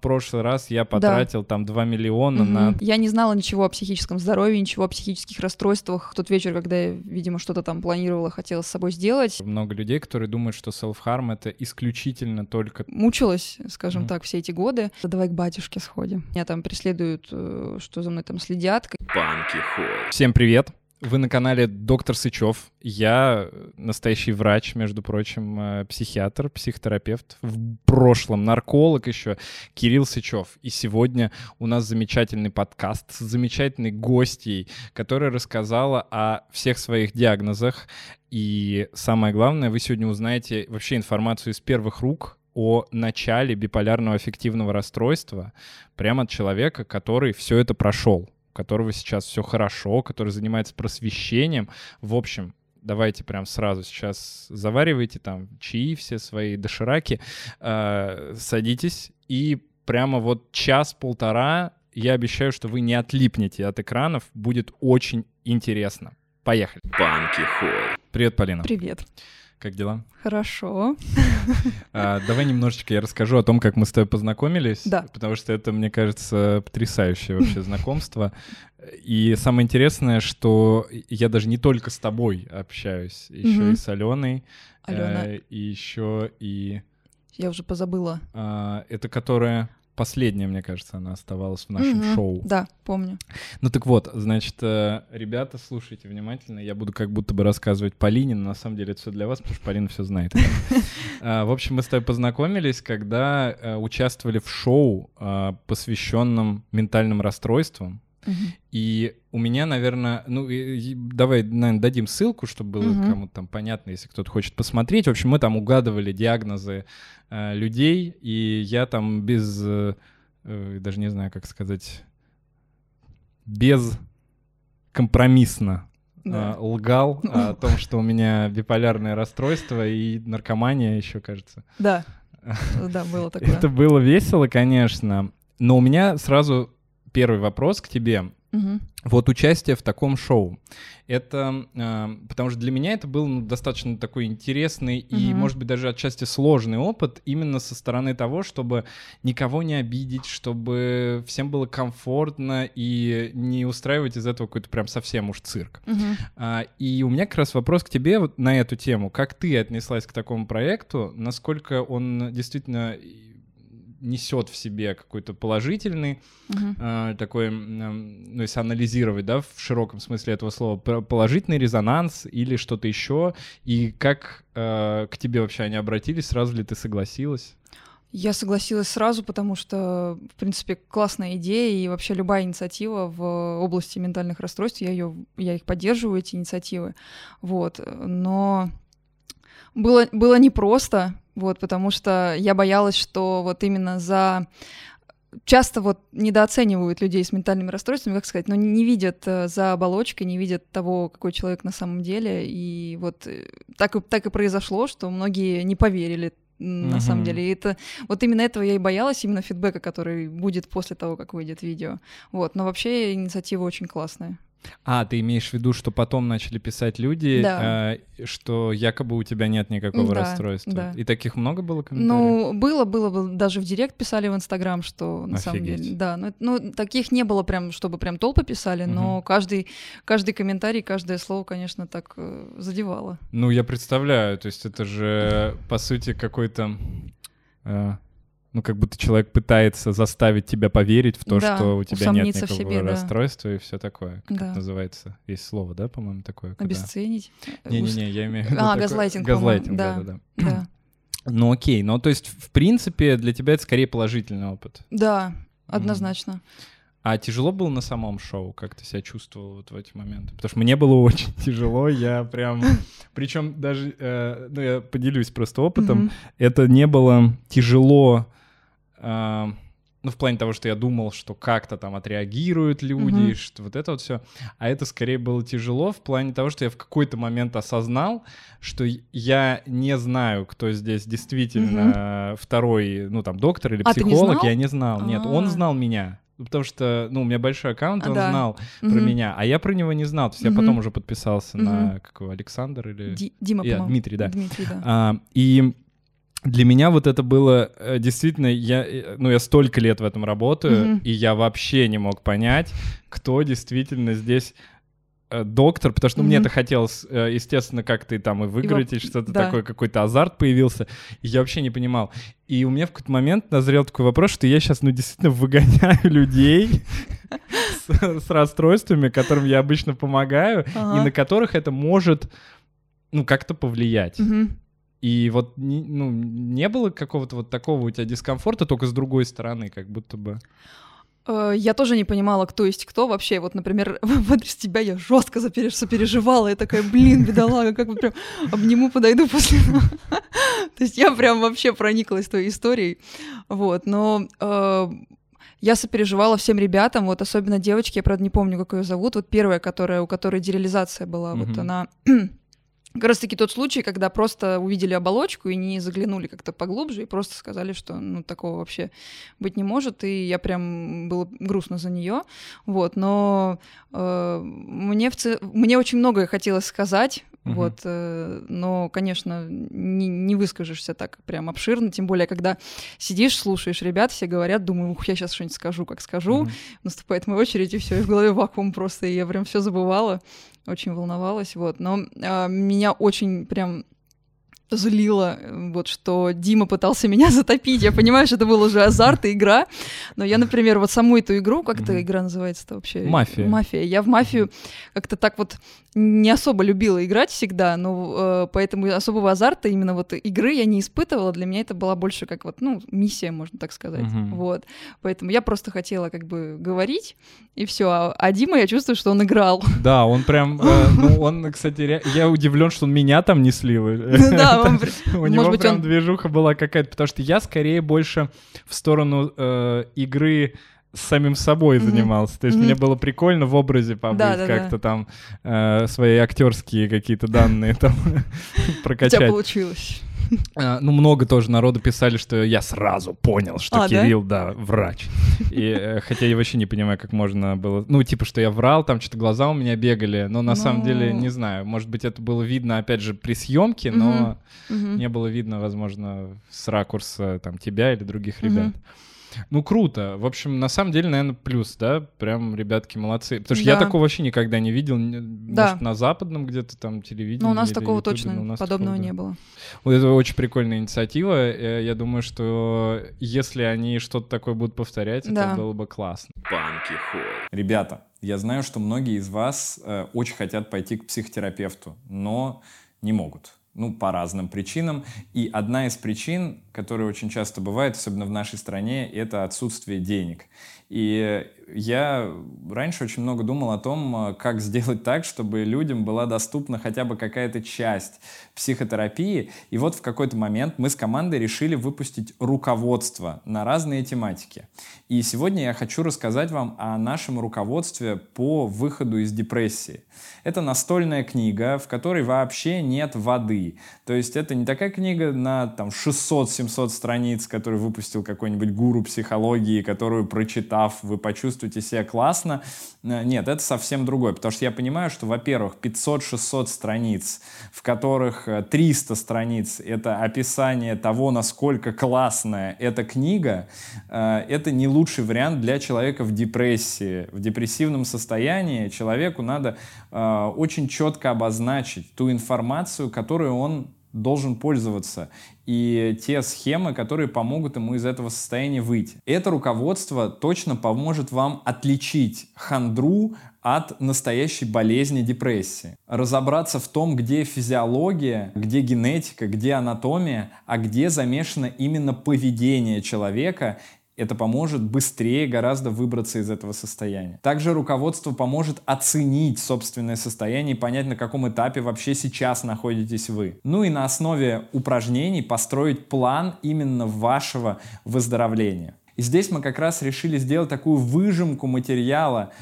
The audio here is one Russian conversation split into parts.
прошлый раз я потратил там 2 миллиона Мгм. на... Я не знала ничего о психическом здоровье, ничего о психических расстройствах. В тот вечер, когда я, видимо, что-то там планировала, хотела с собой сделать, Много людей, которые думают, что self-harm — это исключительно только... мучилась, скажем Мгм. так, все эти годы. Да Давай к батюшке сходим. Меня там преследуют, э, что за мной там следят. Всем привет! Вы на канале Доктор Сычев. Я настоящий врач, между прочим, э, психиатр, психотерапевт, в прошлом нарколог еще, Кирилл Сычев. И сегодня у нас замечательный подкаст с замечательной гостьей, которая рассказала о всех своих диагнозах. И самое главное, вы сегодня узнаете вообще информацию из первых рук о начале биполярного аффективного расстройства прямо от человека, который все это прошел у которого сейчас все хорошо, который занимается просвещением. В общем, давайте прям сразу сейчас заваривайте там чаи все свои, дошираки, э, садитесь и прямо вот час-полтора я обещаю, что вы не отлипнете от экранов, будет очень интересно. Поехали. Банки Холл. Привет, Полина. Привет. Как дела? Хорошо. А, давай немножечко я расскажу о том, как мы с тобой познакомились. Да. Потому что это, мне кажется, потрясающее вообще знакомство. И самое интересное, что я даже не только с тобой общаюсь, еще Мгм. и с Аленой, Алена. э, и еще и Я уже позабыла. а, это которая последняя, мне кажется, она оставалась в нашем Мгм. шоу. Да, помню. Ну так вот, значит, э, ребята, слушайте внимательно. Я буду как будто бы рассказывать Полине, но на самом деле это все для вас, потому что Полина все знает. А, В общем, мы с тобой познакомились, когда э, участвовали в шоу, а, посвященном ментальным расстройствам. И у меня, наверное, ну, и- и давай, наверное, дадим ссылку, чтобы было Мгм. кому-то там понятно, если кто-то хочет посмотреть. В общем, мы там угадывали диагнозы э, людей, и я там без, э, э, даже не знаю, как сказать, без компромиссно Да. э, лгал о том, что у меня биполярное расстройство и наркомания еще, кажется. Да. Да, было такое. Это было весело, конечно. Но у меня сразу первый вопрос к тебе. Мгм. Вот участие в таком шоу. Это э, потому что для меня это был ну, достаточно такой интересный и, Мгм. может быть, даже отчасти сложный опыт именно со стороны того, чтобы никого не обидеть, чтобы всем было комфортно и не устраивать из этого какой-то прям совсем уж цирк. Мгм. А, и у меня как раз вопрос к тебе вот на эту тему. Как ты отнеслась к такому проекту? Насколько он действительно несет в себе какой-то положительный Мгм. э, такой, м, ну, если анализировать, да, в широком смысле этого слова, положительный резонанс или что-то еще, и как э, к тебе вообще они обратились, сразу ли ты согласилась? Я согласилась сразу, потому что, в принципе, классная идея, и вообще любая инициатива в области ментальных расстройств, я, ее, я их поддерживаю, эти инициативы. Вот. Но было, было непросто, вот, потому что я боялась, что вот именно за часто вот недооценивают людей с ментальными расстройствами, как сказать, но не, видят э, за оболочкой, не видят того, какой человек на самом деле. И вот э, так, и- так и произошло, что многие не поверили на самом Мгм. деле. И это вот именно этого я и боялась, именно фидбэка, который будет после того, как выйдет видео. Вот. Но вообще инициатива очень классная. А, ты имеешь в виду, что потом начали писать люди, Да. э, что якобы у тебя нет никакого Да, расстройства? да. И таких много было комментариев? Ну, было, было, было, даже в директ писали в Инстаграм, что на самом Офигеть. деле, да, ну, ну, таких не было прям, чтобы прям толпы писали, но Мгм. каждый, каждый комментарий, каждое слово, конечно, так э, задевало. Ну, я представляю, то есть это же, по сути, какой-то... э, ну, как будто человек пытается заставить тебя поверить в то, Да, что у тебя нет никакого себе, да. расстройства и все такое. Как Да. это называется? Есть слово, да, по-моему, такое? когда- Обесценить. Не-не-не, я имею в виду... А, такой- газлайтинг, Газлайтинг, да. да-да-да. Да, Ну окей, ну то есть, в принципе, для тебя это скорее положительный опыт. да, однозначно. А тяжело было на самом шоу? Как ты себя чувствовал вот в эти моменты? Потому что мне было очень тяжело, я прям... Причем даже, э, ну я поделюсь просто опытом, Мгм. это не было тяжело, ну, в плане того, что я думал, что как-то там отреагируют люди, Мгм. что вот это вот все. А это скорее было тяжело в плане того, что я в какой-то момент осознал, что я не знаю, кто здесь действительно второй, ну, там, доктор или А, не психолог, знал? я не знал. Нет, он А. знал меня. Потому что, ну, у меня большой аккаунт, А, он да. знал про Мгм. меня, а я про него не знал. То есть я Мгм. потом уже подписался на Мгм. какого Александр или Ди- Дима, Я, по-моему. Дмитрий, да. Дмитрий, да. а, и для меня вот это было э, действительно, я, э, ну, я столько лет в этом работаю, mm-hmm. и я вообще не мог понять, кто действительно здесь э, доктор, потому что mm-hmm. мне это хотелось, естественно, как-то и там и выиграть, и, и что-то да. такое, какой-то азарт появился, и я вообще не понимал. И у меня в какой-то момент назрел такой вопрос, что я сейчас, ну, действительно выгоняю людей с расстройствами, которым я обычно помогаю, и на которых это может, ну, как-то повлиять. И вот ну, не было какого-то вот такого у тебя дискомфорта, только с другой стороны, как будто бы. Э, я тоже не понимала, кто есть кто вообще. Вот, например, в адрес тебя я жестко сопереживала. Я такая, блин, бедолага, как бы прям обниму, подойду после. То есть я прям вообще прониклась твоей историей. Вот, но э, я сопереживала всем ребятам, вот особенно девочке, я, правда, не помню, как ее зовут, вот первая, которая, у которой дереализация была, вот она как раз таки тот случай, когда просто увидели оболочку и не заглянули как-то поглубже и просто сказали, что ну такого вообще быть не может, и я прям было грустно за нее, вот. Но э, мне в ц... мне очень многое хотелось сказать, Uh-huh. Вот, э, но, конечно, не, не выскажешься так прям обширно, тем более, когда сидишь, слушаешь ребят, все говорят, думаю, ух, я сейчас что-нибудь скажу, как скажу, uh-huh. наступает моя очередь, и все, и в голове вакуум просто, и я прям все забывала, очень волновалась, вот. Но э, меня очень прям злило, вот что Дима пытался меня затопить. Я понимаю, что это был уже азарт и игра. Но я, например, вот саму эту игру, как эта игра называется-то вообще? Мафия. Мафия. Я в мафию как-то так вот не особо любила играть всегда, но э, поэтому особого азарта именно вот игры я не испытывала. Для меня это была больше как вот, ну, миссия, можно так сказать. Mm-hmm. Вот. Поэтому я просто хотела как бы говорить, и все. А, а Дима, я чувствую, что он играл. Да, он прям, э, ну, он, кстати, я удивлен, что он меня там не слил. Да, он... У него прям движуха была какая-то, потому что я скорее больше в сторону э, игры с самим собой mm-hmm. занимался. То есть mm-hmm. мне было прикольно в образе побыть, да, да, как-то да. там э, свои актерские какие-то данные там прокачать. У тебя получилось. А, ну, много тоже народу писали, что я сразу понял, что а, Кирилл, да? да, врач. И э, хотя я вообще не понимаю, как можно было... Ну, типа, что я врал, там что-то глаза у меня бегали, но на ну... самом деле, не знаю, может быть, это было видно, опять же, при съемке, но угу. не было видно, возможно, с ракурса там тебя или других ребят. Угу. Ну, круто. В общем, на самом деле, наверное, плюс, да? Прям ребятки молодцы. Потому что да. я такого вообще никогда не видел. Да. Может, на западном где-то там телевидении. Ну, у нас такого YouTube, точно нас подобного такого, не было. Вот это очень прикольная инициатива. Э, я думаю, что если они что-то такое будут повторять, да. это было бы классно. Банки Ребята, я знаю, что многие из вас э, очень хотят пойти к психотерапевту, но не могут ну, по разным причинам. И одна из причин, которая очень часто бывает, особенно в нашей стране, это отсутствие денег. И я раньше очень много думал о том, как сделать так, чтобы людям была доступна хотя бы какая-то часть психотерапии. И вот в какой-то момент мы с командой решили выпустить руководство на разные тематики. И сегодня я хочу рассказать вам о нашем руководстве по выходу из депрессии. Это настольная книга, в которой вообще нет воды. То есть это не такая книга на там, 600-700 страниц, которую выпустил какой-нибудь гуру психологии, которую, прочитав, вы почувствуете себя классно. Э, нет, это совсем другое, потому что я понимаю, что, во-первых, 500-600 страниц, в которых 300 э, страниц — это описание того, насколько классная эта книга, э, это не лучший вариант для человека в депрессии. В депрессивном состоянии человеку надо очень четко обозначить ту информацию, которую он должен пользоваться, и те схемы, которые помогут ему из этого состояния выйти. Это руководство точно поможет вам отличить хандру от настоящей болезни депрессии. Разобраться в том, где физиология, где генетика, где анатомия, а где замешано именно поведение человека это поможет быстрее гораздо выбраться из этого состояния. Также руководство поможет оценить собственное состояние и понять, на каком этапе вообще сейчас находитесь вы. Ну и на основе упражнений построить план именно вашего выздоровления. И здесь мы как раз решили сделать такую выжимку материала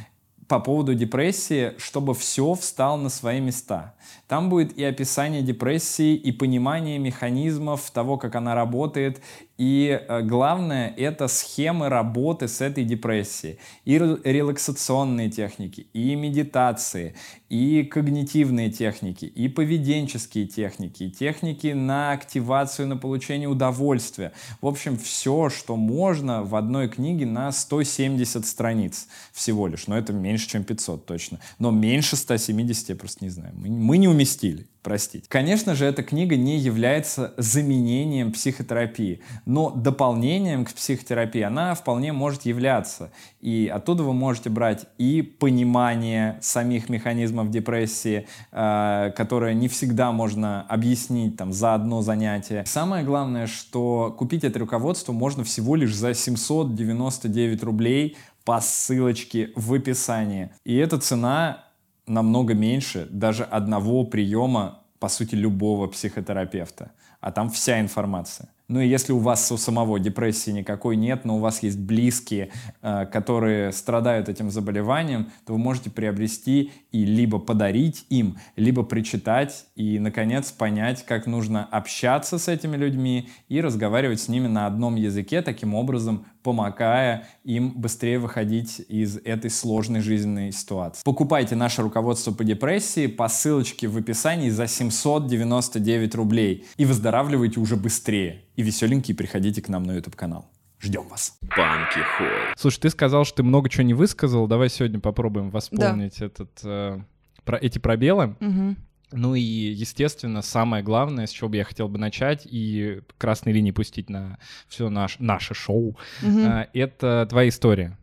по поводу депрессии, чтобы все встало на свои места. Там будет и описание депрессии, и понимание механизмов того, как она работает, и э, главное, это схемы работы с этой депрессией. И релаксационные техники, и медитации, и когнитивные техники, и поведенческие техники, и техники на активацию, на получение удовольствия. В общем, все, что можно в одной книге на 170 страниц всего лишь. Но это меньше, чем 500 точно. Но меньше 170 я просто не знаю. Мы, не уместили простить. Конечно же, эта книга не является заменением психотерапии, но дополнением к психотерапии она вполне может являться. И оттуда вы можете брать и понимание самих механизмов депрессии, э, которое не всегда можно объяснить там, за одно занятие. Самое главное, что купить это руководство можно всего лишь за 799 рублей по ссылочке в описании. И эта цена намного меньше даже одного приема, по сути, любого психотерапевта. А там вся информация. Ну и если у вас у самого депрессии никакой нет, но у вас есть близкие, э, которые страдают этим заболеванием, то вы можете приобрести и либо подарить им, либо прочитать и, наконец, понять, как нужно общаться с этими людьми и разговаривать с ними на одном языке, таким образом помогая им быстрее выходить из этой сложной жизненной ситуации. Покупайте наше руководство по депрессии по ссылочке в описании за 799 рублей и выздоравливайте уже быстрее и веселенькие приходите к нам на YouTube-канал. Ждем вас. Банки Холл. Слушай, ты сказал, что ты много чего не высказал. Давай сегодня попробуем восполнить да. этот, э, про эти пробелы. Угу. Ну и, естественно, самое главное, с чего бы я хотел бы начать и красной линии пустить на все наш, наше шоу, угу. э, это твоя история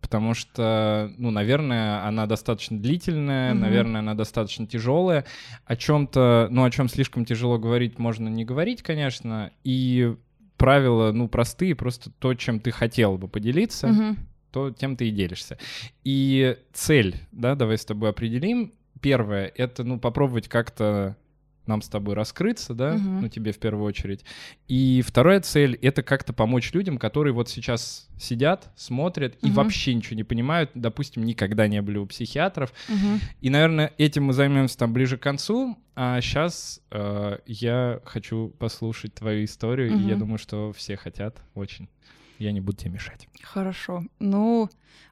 потому что, ну, наверное, она достаточно длительная, mm-hmm. наверное, она достаточно тяжелая. О чем-то, ну, о чем слишком тяжело говорить, можно не говорить, конечно. И правила, ну, простые, просто то, чем ты хотел бы поделиться, mm-hmm. то тем ты и делишься. И цель, да, давай с тобой определим. Первое — это, ну, попробовать как-то нам с тобой раскрыться, да, угу. ну тебе в первую очередь. И вторая цель — это как-то помочь людям, которые вот сейчас сидят, смотрят угу. и вообще ничего не понимают, допустим, никогда не были у психиатров. Угу. И, наверное, этим мы займемся там ближе к концу. А сейчас э, я хочу послушать твою историю, угу. и я думаю, что все хотят очень. Я не буду тебе мешать. Хорошо. Ну,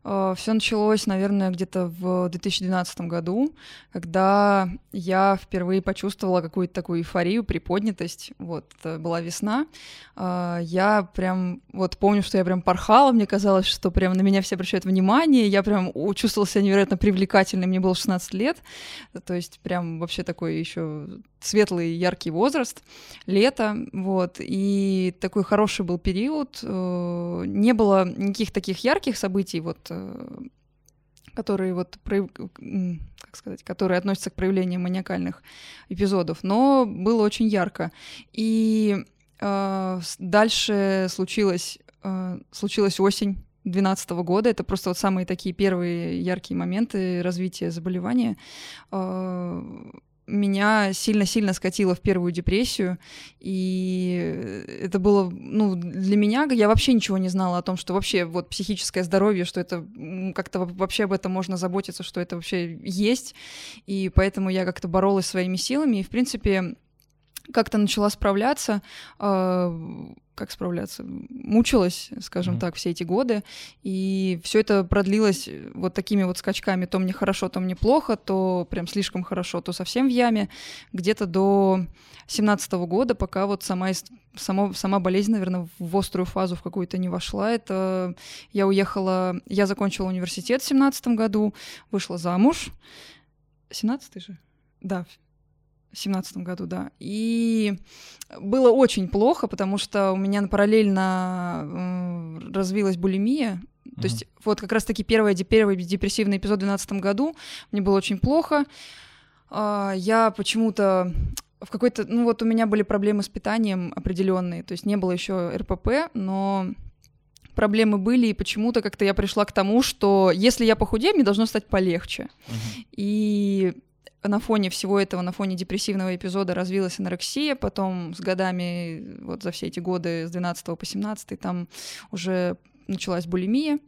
Э, Все началось, наверное, где-то в 2012 году, когда я впервые почувствовала какую-то такую эйфорию, приподнятость. Вот, это была весна. Э, я прям, вот помню, что я прям порхала, мне казалось, что прям на меня все обращают внимание, я прям чувствовала себя невероятно привлекательной, мне было 16 лет, то есть прям вообще такой еще светлый, яркий возраст, лето, вот, и такой хороший был период, э, не было никаких таких ярких событий, вот, э, которые вот, как сказать, которые относятся к проявлению маниакальных эпизодов, но было очень ярко. И э, дальше случилось, э, случилась осень 2012 года. Это просто вот самые такие первые яркие моменты развития заболевания. Э, меня сильно-сильно скатило в первую депрессию, и это было, ну, для меня, я вообще ничего не знала о том, что вообще вот психическое здоровье, что это как-то вообще об этом можно заботиться, что это вообще есть, и поэтому я как-то боролась своими силами, и, в принципе, как-то начала справляться, э, как справляться, мучилась, скажем mm-hmm. так, все эти годы, и все это продлилось вот такими вот скачками, то мне хорошо, то мне плохо, то прям слишком хорошо, то совсем в яме, где-то до семнадцатого года, пока вот сама, сама, сама болезнь, наверное, в острую фазу в какую-то не вошла. Это я уехала, я закончила университет в семнадцатом году, вышла замуж, семнадцатый же? Да, семнадцатом году, да. И было очень плохо, потому что у меня параллельно э, развилась булимия. Mm-hmm. То есть вот как раз-таки первый, первый депрессивный эпизод в 2012 году мне было очень плохо. Э, я почему-то в какой-то... Ну вот у меня были проблемы с питанием определенные. То есть не было еще РПП, но проблемы были, и почему-то как-то я пришла к тому, что если я похудею, мне должно стать полегче. Uh-huh. И на фоне всего этого, на фоне депрессивного эпизода развилась анорексия, потом с годами, вот за все эти годы, с 12 по 17, там уже началась булимия,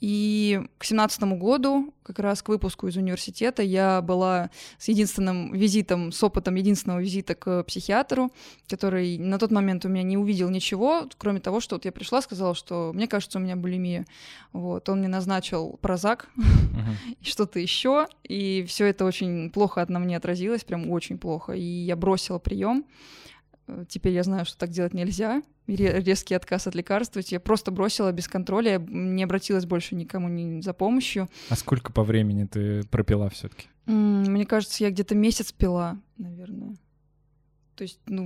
и к семнадцатому году, как раз к выпуску из университета, я была с единственным визитом, с опытом единственного визита к психиатру, который на тот момент у меня не увидел ничего, кроме того, что вот я пришла, сказала, что мне кажется, у меня булимия. Вот, он мне назначил прозак и что-то еще, и все это очень плохо на мне отразилось, прям очень плохо. И я бросила прием. Э, теперь я знаю, что так делать нельзя. Резкий отказ от лекарств. Я просто бросила без контроля, я не обратилась больше никому не за помощью. А сколько по времени ты пропила все-таки? Мне кажется, я где-то месяц пила, наверное. То есть, ну...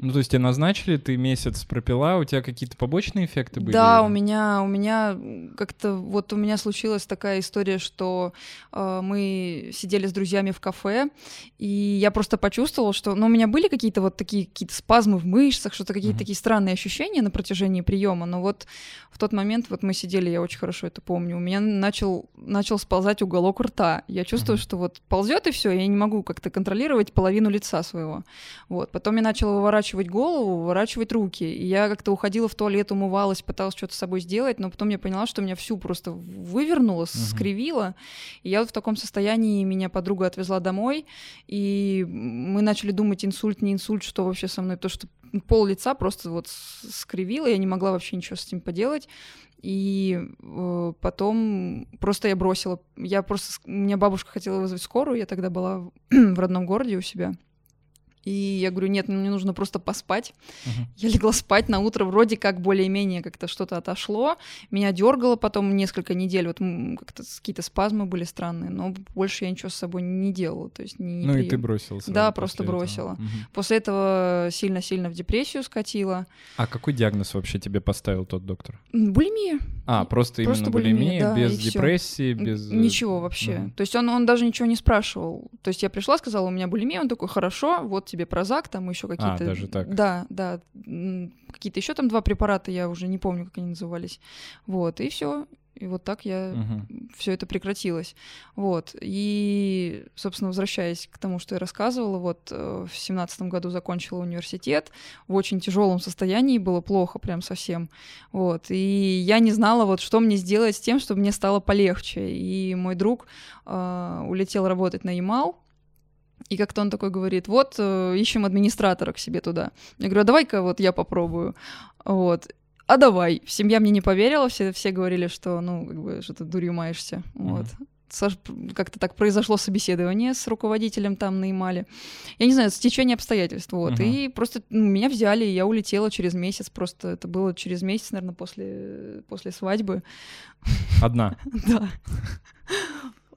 Ну, то есть тебе назначили, ты месяц пропила, у тебя какие-то побочные эффекты были? Да, у меня, у меня как-то, вот у меня случилась такая история, что э, мы сидели с друзьями в кафе, и я просто почувствовала, что, ну, у меня были какие-то вот такие какие-то спазмы в мышцах, что-то какие-то mm-hmm. такие странные ощущения на протяжении приема, но вот в тот момент, вот мы сидели, я очень хорошо это помню, у меня начал, начал сползать уголок рта, я чувствую, mm-hmm. что вот ползет и все, я не могу как-то контролировать половину лица своего. Вот. Потом я начала выворачивать голову, выворачивать руки. И я как-то уходила в туалет, умывалась, пыталась что-то с собой сделать, но потом я поняла, что меня всю просто вывернуло, uh-huh. скривило. И я вот в таком состоянии, меня подруга отвезла домой, и мы начали думать, инсульт, не инсульт, что вообще со мной, то, что пол лица просто вот скривило, я не могла вообще ничего с этим поделать. И э, потом просто я бросила. Я просто... У меня бабушка хотела вызвать скорую, я тогда была в родном городе у себя. И я говорю, нет, мне нужно просто поспать. Uh-huh. Я легла спать на утро, вроде как более-менее как-то что-то отошло. Меня дергало потом несколько недель, вот как-то какие-то спазмы были странные, но больше я ничего с собой не делала. То есть не, ну прием. и ты бросила. Да, просто бросила. Этого. Uh-huh. После этого сильно-сильно в депрессию скатила. А какой диагноз вообще тебе поставил тот доктор? Булимия. А, просто, просто именно булимия, да, без депрессии, всё. без... Ничего вообще. Uh-huh. То есть он, он даже ничего не спрашивал. То есть я пришла, сказала, у меня булимия, он такой, хорошо, вот тебе прозак, там еще а, какие-то... А, даже так? Да, да. Какие-то еще там два препарата, я уже не помню, как они назывались. Вот, и все. И вот так я угу. все это прекратилось. Вот. И, собственно, возвращаясь к тому, что я рассказывала, вот э, в семнадцатом году закончила университет, в очень тяжелом состоянии, было плохо прям совсем. Вот. И я не знала, вот что мне сделать с тем, чтобы мне стало полегче. И мой друг э, улетел работать на Ямал, и как-то он такой говорит, вот, э, ищем администратора к себе туда. Я говорю, а давай-ка вот я попробую. Вот. А давай. Семья мне не поверила, все, все говорили, что, ну, как бы, что ты дурью маешься. Mm-hmm. Вот как-то так произошло собеседование с руководителем там на Ямале. Я не знаю, стечение обстоятельств. Вот. Uh-huh. И просто ну, меня взяли, и я улетела через месяц. Просто это было через месяц, наверное, после, после свадьбы. Одна? Да.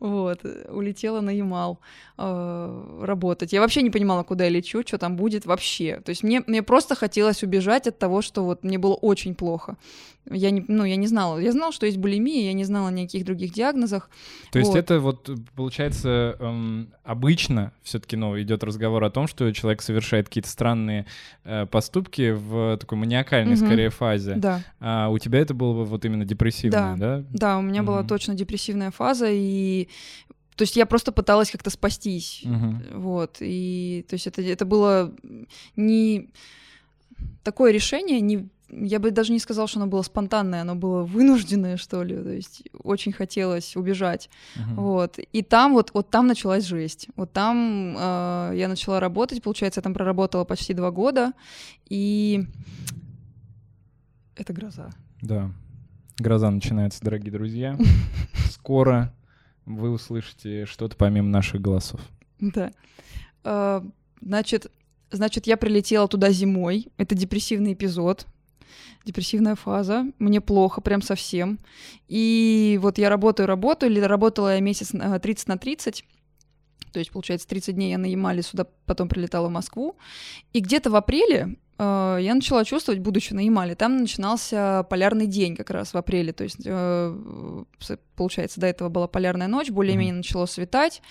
Вот, улетела на Ямал э, работать. Я вообще не понимала, куда я лечу, что там будет вообще. То есть мне, мне просто хотелось убежать от того, что вот мне было очень плохо. Я не, ну, я не знала. Я знала, что есть булимия, я не знала ни о каких других диагнозах. То есть вот. это вот, получается, эм, обычно все-таки ну, идет разговор о том, что человек совершает какие-то странные э, поступки в такой маниакальной, угу. скорее, фазе. Да. А у тебя это было бы вот именно депрессивное, да? Да, да у меня угу. была точно депрессивная фаза, и то есть я просто пыталась как-то спастись. Угу. Вот. И то есть это, это было не такое решение, не я бы даже не сказала, что оно было спонтанное, оно было вынужденное, что ли. То есть очень хотелось убежать. Uh-huh. Вот. И там вот, вот там началась жесть. Вот там э, я начала работать, получается, я там проработала почти два года, и это гроза. Да. Гроза начинается, дорогие друзья. Скоро вы услышите что-то помимо наших голосов. Да. Э, значит, значит, я прилетела туда зимой. Это депрессивный эпизод депрессивная фаза, мне плохо прям совсем. И вот я работаю, работаю, или работала я месяц 30 на 30, то есть, получается, 30 дней я на Ямале сюда, потом прилетала в Москву. И где-то в апреле э, я начала чувствовать, будучи на Ямале, там начинался полярный день как раз в апреле, то есть, э, получается, до этого была полярная ночь, более-менее начало светать,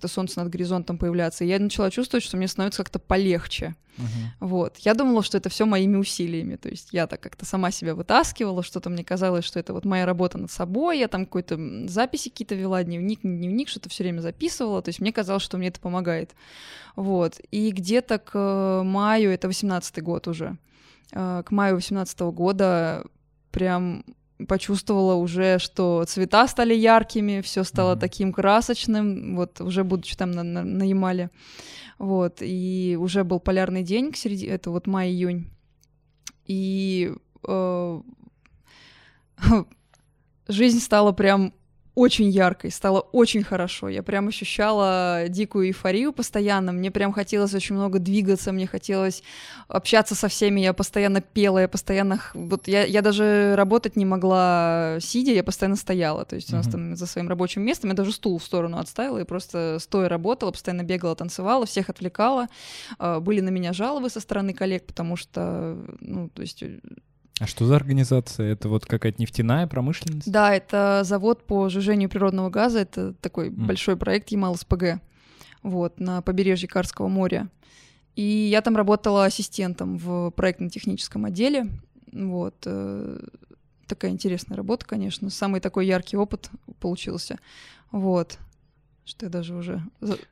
как-то солнце над горизонтом появляться, и я начала чувствовать, что мне становится как-то полегче. Uh-huh. Вот. Я думала, что это все моими усилиями. То есть я так как-то сама себя вытаскивала, что-то мне казалось, что это вот моя работа над собой. Я там какой-то записи какие-то вела, дневник, не дневник, что-то все время записывала. То есть мне казалось, что мне это помогает. Вот. И где-то к маю, это 18 год уже, э, к маю 18 года прям почувствовала уже, что цвета стали яркими, все стало mm-hmm. таким красочным, вот уже будучи там на, на, на Ямале. Вот, и уже был полярный день к середине, это вот май-июнь. И э, жизнь стала прям очень яркой, стало очень хорошо. Я прям ощущала дикую эйфорию постоянно. Мне прям хотелось очень много двигаться, мне хотелось общаться со всеми. Я постоянно пела, я постоянно... Вот я, я даже работать не могла сидя, я постоянно стояла. То есть у нас mm-hmm. там за своим рабочим местом я даже стул в сторону отставила и просто стоя работала, постоянно бегала, танцевала, всех отвлекала. А, были на меня жалобы со стороны коллег, потому что, ну, то есть а что за организация? Это вот какая-то нефтяная промышленность? Да, это завод по сжижению природного газа. Это такой mm. большой проект Ямал-СПГ вот, на побережье Карского моря. И я там работала ассистентом в проектно-техническом отделе. Вот. Э, такая интересная работа, конечно. Самый такой яркий опыт получился. Вот что я даже уже...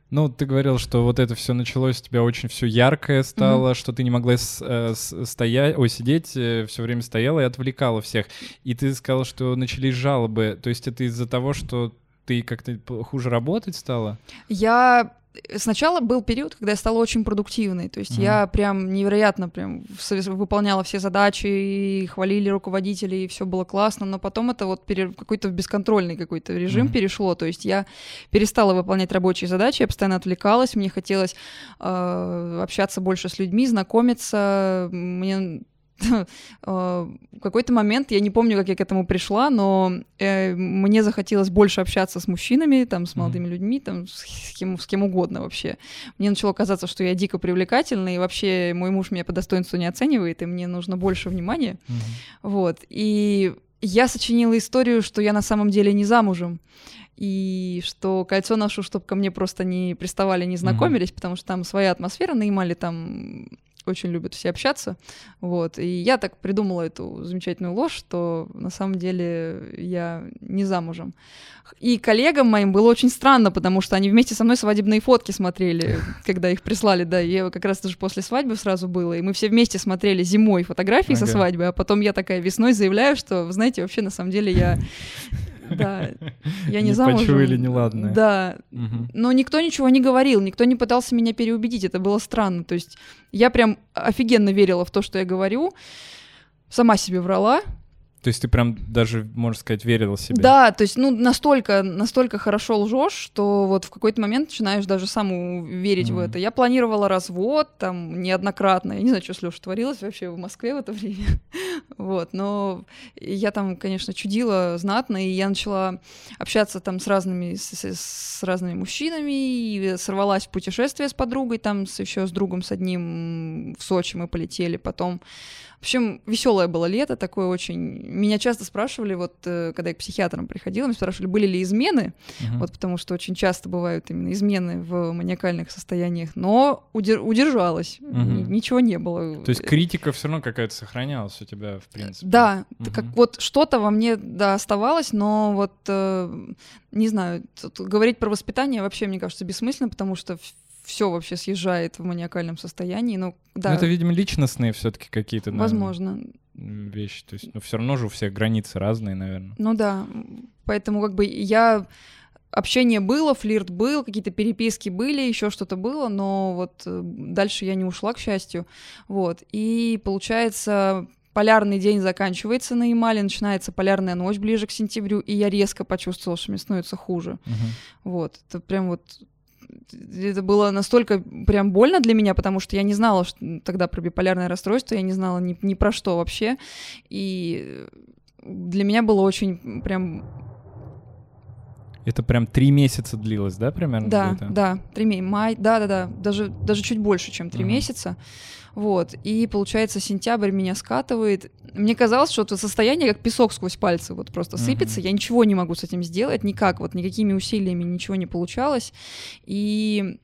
Ну, ты говорил, что вот это все началось, у тебя очень все яркое стало, mm-hmm. что ты не могла э, стоять, ой, сидеть, э, все время стояла и отвлекала всех. И ты сказал, что начались жалобы. То есть это из-за того, что ты как-то хуже работать стала? Я сначала был период, когда я стала очень продуктивной, то есть mm-hmm. я прям невероятно прям выполняла все задачи, и хвалили руководители, и все было классно, но потом это вот пере... какой-то бесконтрольный какой-то режим mm-hmm. перешло, то есть я перестала выполнять рабочие задачи, я постоянно отвлекалась, мне хотелось э, общаться больше с людьми, знакомиться, мне в какой-то момент, я не помню, как я к этому пришла, но э, мне захотелось больше общаться с мужчинами, там, с молодыми mm-hmm. людьми, там, с кем, с кем угодно вообще. Мне начало казаться, что я дико привлекательна, и вообще мой муж меня по достоинству не оценивает, и мне нужно больше внимания. Mm-hmm. Вот. И я сочинила историю, что я на самом деле не замужем и что кольцо ношу, чтобы ко мне просто не приставали, не знакомились, mm-hmm. потому что там своя атмосфера на Ямале, там очень любят все общаться, вот, и я так придумала эту замечательную ложь, что на самом деле я не замужем. И коллегам моим было очень странно, потому что они вместе со мной свадебные фотки смотрели, когда их прислали, да, я как раз даже после свадьбы сразу было, и мы все вместе смотрели зимой фотографии ага. со свадьбы, а потом я такая весной заявляю, что, вы знаете, вообще на самом деле я да, я не, не замужем. почуяли неладное. Да, угу. но никто ничего не говорил, никто не пытался меня переубедить, это было странно. То есть я прям офигенно верила в то, что я говорю, сама себе врала, то есть ты прям даже, можно сказать, верила себе. Да, то есть, ну, настолько, настолько хорошо лжешь, что вот в какой-то момент начинаешь даже саму верить mm-hmm. в это. Я планировала развод там неоднократно. Я не знаю, что с Лешей творилось вообще в Москве в это время. вот, но я там, конечно, чудила знатно, и я начала общаться там с разными, с, с разными мужчинами, и сорвалась в путешествие с подругой, там с, еще с другом, с одним в Сочи мы полетели, потом в общем, веселое было лето, такое очень. Меня часто спрашивали, вот э, когда я к психиатрам приходила, меня спрашивали, были ли измены, uh-huh. вот потому что очень часто бывают именно измены в маниакальных состояниях, но удер- удержалась, uh-huh. ничего не было. То есть критика все равно какая-то сохранялась у тебя, в принципе. Да, uh-huh. как вот что-то во мне да оставалось, но вот э, не знаю, говорить про воспитание вообще мне кажется бессмысленно, потому что все вообще съезжает в маниакальном состоянии. Ну, да. Но это, видимо, личностные все-таки какие-то Возможно. вещи. То есть, ну, все равно же у всех границы разные, наверное. Ну да. Поэтому как бы я общение было, флирт был, какие-то переписки были, еще что-то было, но вот э, дальше я не ушла, к счастью. Вот. И получается, полярный день заканчивается на Ямале, начинается полярная ночь ближе к сентябрю, и я резко почувствовала, что мне становится хуже. Uh-huh. Вот. Это прям вот это было настолько прям больно для меня, потому что я не знала что, тогда про биполярное расстройство, я не знала ни, ни про что вообще. И для меня было очень прям это прям три месяца длилось, да, примерно? Да, да, три месяца. Май, да, да, да, даже, даже чуть больше, чем три uh-huh. месяца. Вот. И получается, сентябрь меня скатывает. Мне казалось, что это состояние как песок сквозь пальцы, вот просто uh-huh. сыпется. Я ничего не могу с этим сделать, никак, вот никакими усилиями ничего не получалось. И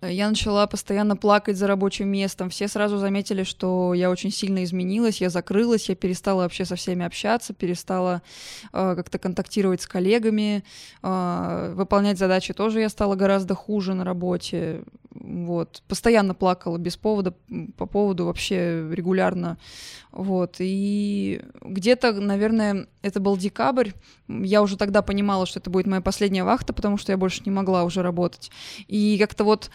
я начала постоянно плакать за рабочим местом. Все сразу заметили, что я очень сильно изменилась, я закрылась, я перестала вообще со всеми общаться, перестала э, как-то контактировать с коллегами, э, выполнять задачи тоже я стала гораздо хуже на работе. Вот, постоянно плакала без повода, по поводу вообще регулярно, вот, и где-то, наверное, это был декабрь, я уже тогда понимала, что это будет моя последняя вахта, потому что я больше не могла уже работать, и как-то вот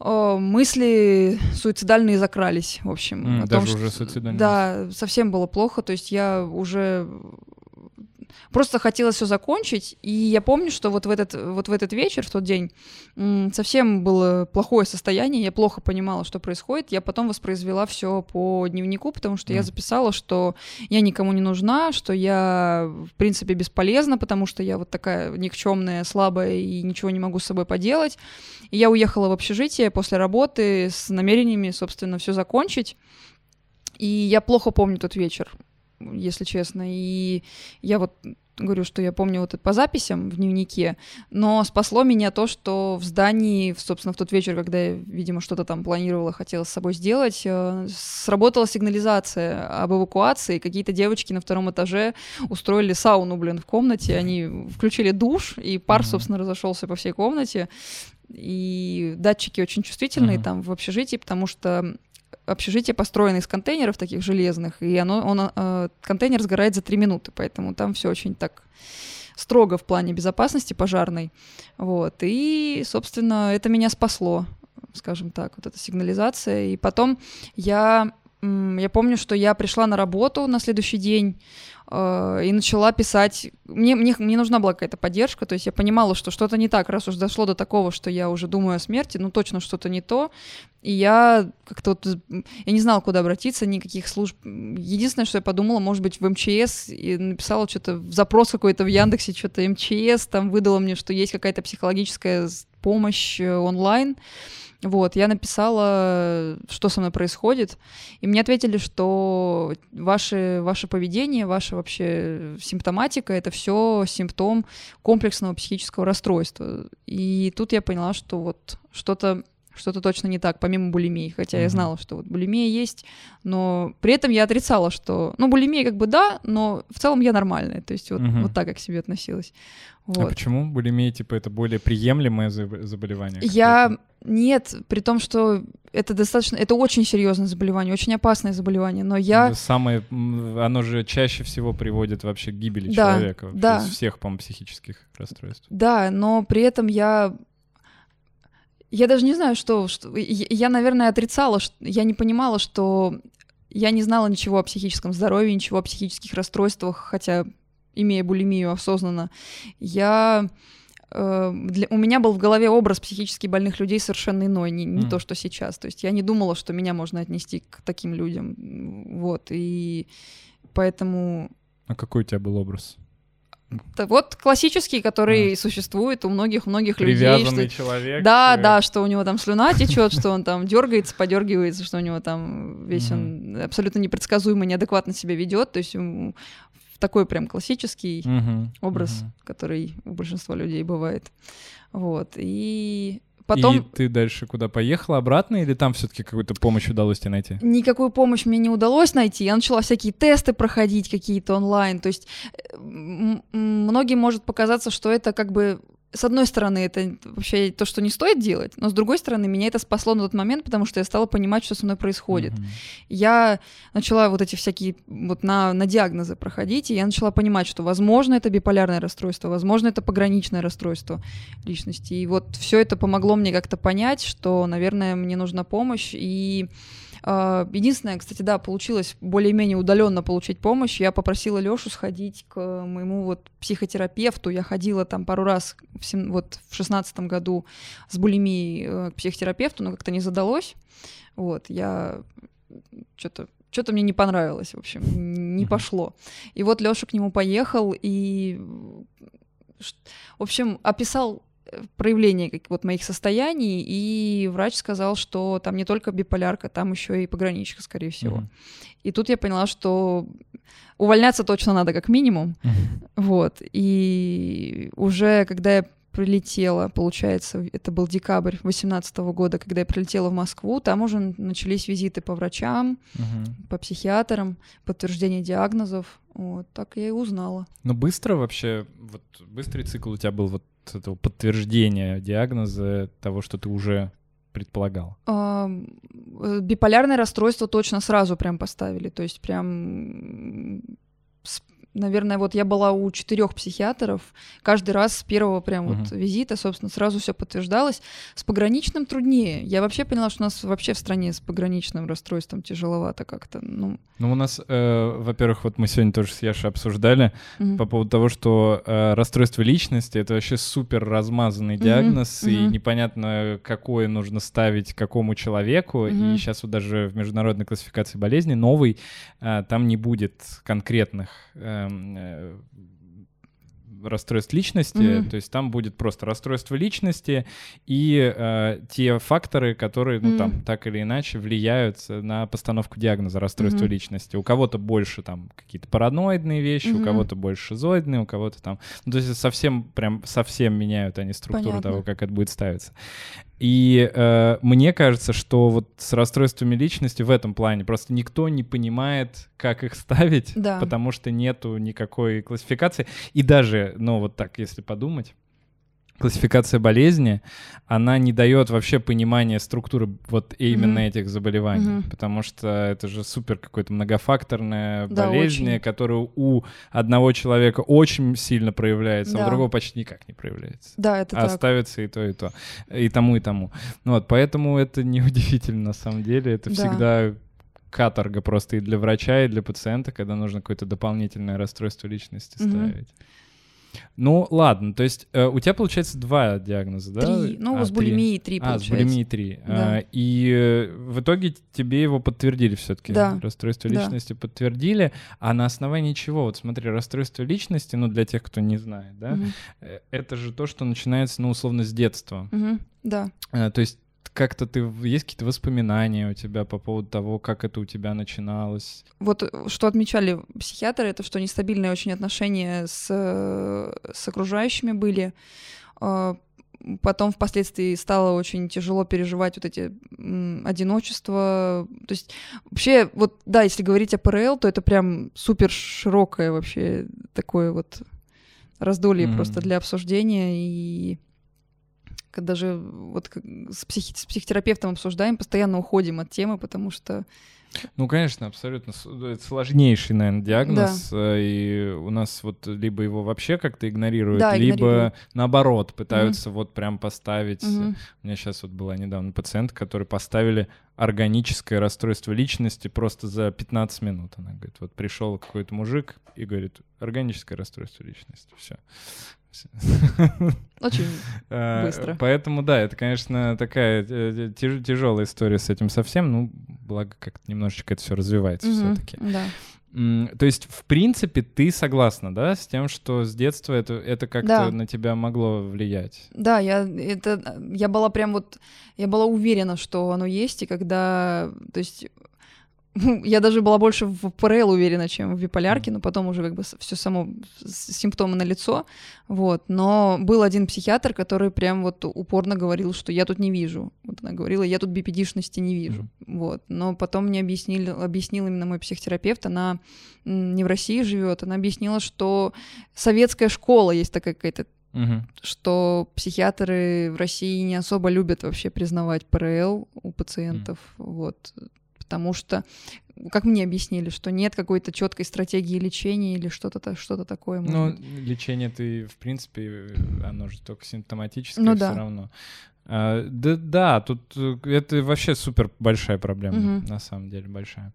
э, мысли суицидальные закрались, в общем. М, о даже том, уже что- суицидальные Да, совсем было плохо, то есть я уже просто хотелось все закончить, и я помню, что вот в этот, вот в этот вечер, в тот день, совсем было плохое состояние, я плохо понимала, что происходит, я потом воспроизвела все по дневнику, потому что я Мгм. записала, что я никому не нужна, что я, в принципе, бесполезна, потому что я вот такая никчемная, слабая и ничего не могу с собой поделать. И я уехала в общежитие после работы с намерениями, собственно, все закончить. И я плохо помню тот вечер, если честно. И я вот говорю, что я помню вот это по записям в дневнике, но спасло меня то, что в здании, собственно, в тот вечер, когда я, видимо, что-то там планировала, хотела с собой сделать, э, сработала сигнализация об эвакуации. Какие-то девочки на втором этаже устроили сауну, блин, в комнате. Они включили душ, и пар, собственно, разошелся по всей комнате. И датчики очень чувствительные Мгм. там в общежитии, потому что общежитие построено из контейнеров таких железных, и оно, он, э, контейнер сгорает за три минуты, поэтому там все очень так строго в плане безопасности пожарной. Вот. И, собственно, это меня спасло, скажем так, вот эта сигнализация. И потом я, я помню, что я пришла на работу на следующий день, и начала писать. Мне, мне, мне нужна была какая-то поддержка, то есть я понимала, что что-то не так, раз уж дошло до такого, что я уже думаю о смерти, ну точно что-то не то. И я как-то вот, я не знала, куда обратиться, никаких служб. Единственное, что я подумала, может быть, в МЧС, и написала что-то, запрос какой-то в Яндексе, что-то МЧС, там выдала мне, что есть какая-то психологическая помощь э, онлайн. Вот, я написала, что со мной происходит, и мне ответили, что ваше, ваше поведение, ваша вообще симптоматика — это все симптом комплексного психического расстройства. И тут я поняла, что вот что-то что-то точно не так, помимо булимии. Хотя я Мгм. знала, что вот булимия есть, но при этом я отрицала, что... Ну, булимия как бы да, но в целом я нормальная. То есть вот, Мгм. вот так я к себе относилась. А Вот. почему булимия, типа, это более приемлемое заб- заболевание? Я нет, при том, что это достаточно, это очень серьезное заболевание, очень опасное заболевание, но я Это Самое, оно же чаще всего приводит вообще к гибели Да, человека. да. Из всех, по-моему, психических расстройств. Да, но при этом я... Я даже не знаю, что... что... Я, наверное, отрицала, ш- я не понимала, что... Я не знала ничего о психическом здоровье, ничего о психических расстройствах, хотя, имея булимию осознанно, я... э, для- у меня был в голове образ психически больных людей совершенно иной, не, не Мгм. то, что сейчас. То есть я не думала, что меня можно отнести к таким людям. Вот, и поэтому А какой у тебя был образ? Да вот классический, который существует у многих-многих людей. Что- человек? Да, э, да, что у него там слюна течет, что он там дергается, подергивается, что у него там весь он абсолютно непредсказуемо, неадекватно себя ведет. То есть такой прям классический образ, который у большинства людей бывает. Вот. И потом... И ты дальше куда поехала обратно, или там все-таки какую-то помощь удалось тебе найти? Никакую помощь мне не удалось найти. Я начала всякие тесты проходить какие-то онлайн. То есть э, многим может показаться, что это как бы с одной стороны, это вообще то, что не стоит делать, но с другой стороны, меня это спасло на тот момент, потому что я стала понимать, что со мной происходит. Мгм. Я начала вот эти всякие вот на, на диагнозы проходить, и я начала понимать, что, возможно, это биполярное расстройство, возможно, это пограничное расстройство личности. И вот все это помогло мне как-то понять, что, наверное, мне нужна помощь. И единственное, кстати, да, получилось более-менее удаленно получить помощь. Я попросила Лёшу сходить к моему вот психотерапевту. Я ходила там пару раз в сем- вот в шестнадцатом году с булимией э, к психотерапевту, но как-то не задалось. Вот, я что-то что-то мне не понравилось, в общем, не пошло. И вот Лёша к нему поехал и, в общем, описал проявление как, вот моих состояний, и врач сказал, что там не только биполярка, там еще и пограничка, скорее всего. Мгм. И тут я поняла, что увольняться точно надо как минимум, Мгм. вот. И уже когда я прилетела, получается, это был декабрь 2018 года, когда я прилетела в Москву, там уже начались визиты по врачам, Мгм. по психиатрам, подтверждение диагнозов. Вот, так я и узнала. Ну, быстро вообще, вот быстрый цикл у тебя был вот этого подтверждения диагноза того, что ты уже предполагал? Э, биполярное расстройство точно сразу прям поставили. То есть прям наверное, вот я была у четырех психиатров, каждый раз с первого прям uh-huh. вот визита, собственно, сразу все подтверждалось. С пограничным труднее. Я вообще поняла, что у нас вообще в стране с пограничным расстройством тяжеловато как-то. Ну, ну у нас, э, во-первых, вот мы сегодня тоже с Яшей обсуждали uh-huh. по поводу того, что э, расстройство личности — это вообще супер размазанный диагноз, uh-huh. и uh-huh. непонятно, какое нужно ставить какому человеку. Uh-huh. И сейчас вот даже в международной классификации болезней новый, э, там не будет конкретных э, расстройств личности, mm-hmm. то есть там будет просто расстройство личности и э, те факторы, которые, ну mm-hmm. там так или иначе влияют на постановку диагноза расстройства mm-hmm. личности. У кого-то больше там какие-то параноидные вещи, mm-hmm. у кого-то больше шизоидные, у кого-то там, ну, то есть совсем прям совсем меняют они структуру Понятно. того, как это будет ставиться. И э, мне кажется, что вот с расстройствами личности в этом плане просто никто не понимает, как их ставить, да. потому что нету никакой классификации. И даже, ну вот так, если подумать, классификация болезни, она не дает вообще понимания структуры вот именно mm-hmm. этих заболеваний, mm-hmm. потому что это же супер какой-то многофакторная да, болезнь, очень. которая у одного человека очень сильно проявляется, да. а у другого почти никак не проявляется. Да, это а ставится и то, и то, и тому, и тому. Ну, вот, поэтому это неудивительно на самом деле, это да. всегда каторга просто и для врача, и для пациента, когда нужно какое-то дополнительное расстройство личности mm-hmm. ставить. Ну, ладно, то есть э, у тебя получается два диагноза, да? Три, ну, а, с булимией три, получается. А, с булимией три. Да. А, и э, в итоге тебе его подтвердили все таки да. Расстройство личности да. подтвердили, а на основании чего? Вот смотри, расстройство личности, ну, для тех, кто не знает, да, угу. это же то, что начинается, ну, условно, с детства. Угу. Да. А, то есть как-то ты есть какие-то воспоминания у тебя по поводу того, как это у тебя начиналось? Вот э, что отмечали психиатры, это что нестабильные очень отношения с, с окружающими были. А, потом впоследствии стало очень тяжело переживать вот эти одиночества. То есть вообще, вот да, если говорить о ПРЛ, то это прям супер широкое вообще такое вот раздолье mm-hmm. просто для обсуждения и когда же вот с, психи- с психотерапевтом обсуждаем, постоянно уходим от темы, потому что ну, конечно, абсолютно. Это сложнейший, наверное, диагноз. Да. Э, и у нас вот либо его вообще как-то игнорируют, да, либо игнорируют. наоборот пытаются угу. вот прям поставить. Угу. У меня сейчас вот была недавно пациент, который поставили органическое расстройство личности просто за 15 минут. Она говорит, вот пришел какой-то мужик и говорит, органическое расстройство личности. Все. Очень э, быстро. Поэтому, да, это, конечно, такая э, тяжелая история с этим совсем. Ну, благо, как немножечко это все развивается все-таки. То есть, в принципе, ты согласна, да, с тем, что с детства это, это как-то да. на тебя могло влиять? Да, я, это, я была прям вот, я была уверена, что оно есть, и когда, то есть я даже была больше в ПРЛ уверена, чем в биполярке, но потом уже как бы все само симптомы на лицо, вот. Но был один психиатр, который прям вот упорно говорил, что я тут не вижу. Вот она говорила, я тут бипедишности не вижу, mm-hmm. вот. Но потом мне объяснили, объяснил именно мой психотерапевт, она не в России живет, она объяснила, что советская школа есть такая какая-то Угу. Что психиатры в России не особо любят вообще признавать ПРЛ у пациентов. Угу. Вот потому что, как мне объяснили, что нет какой-то четкой стратегии лечения или что-то что такое. Ну, быть. лечение ты, в принципе, оно же только симптоматическое ну, да. все равно. А, да, да, тут э, это вообще супер большая проблема, угу. на самом деле большая.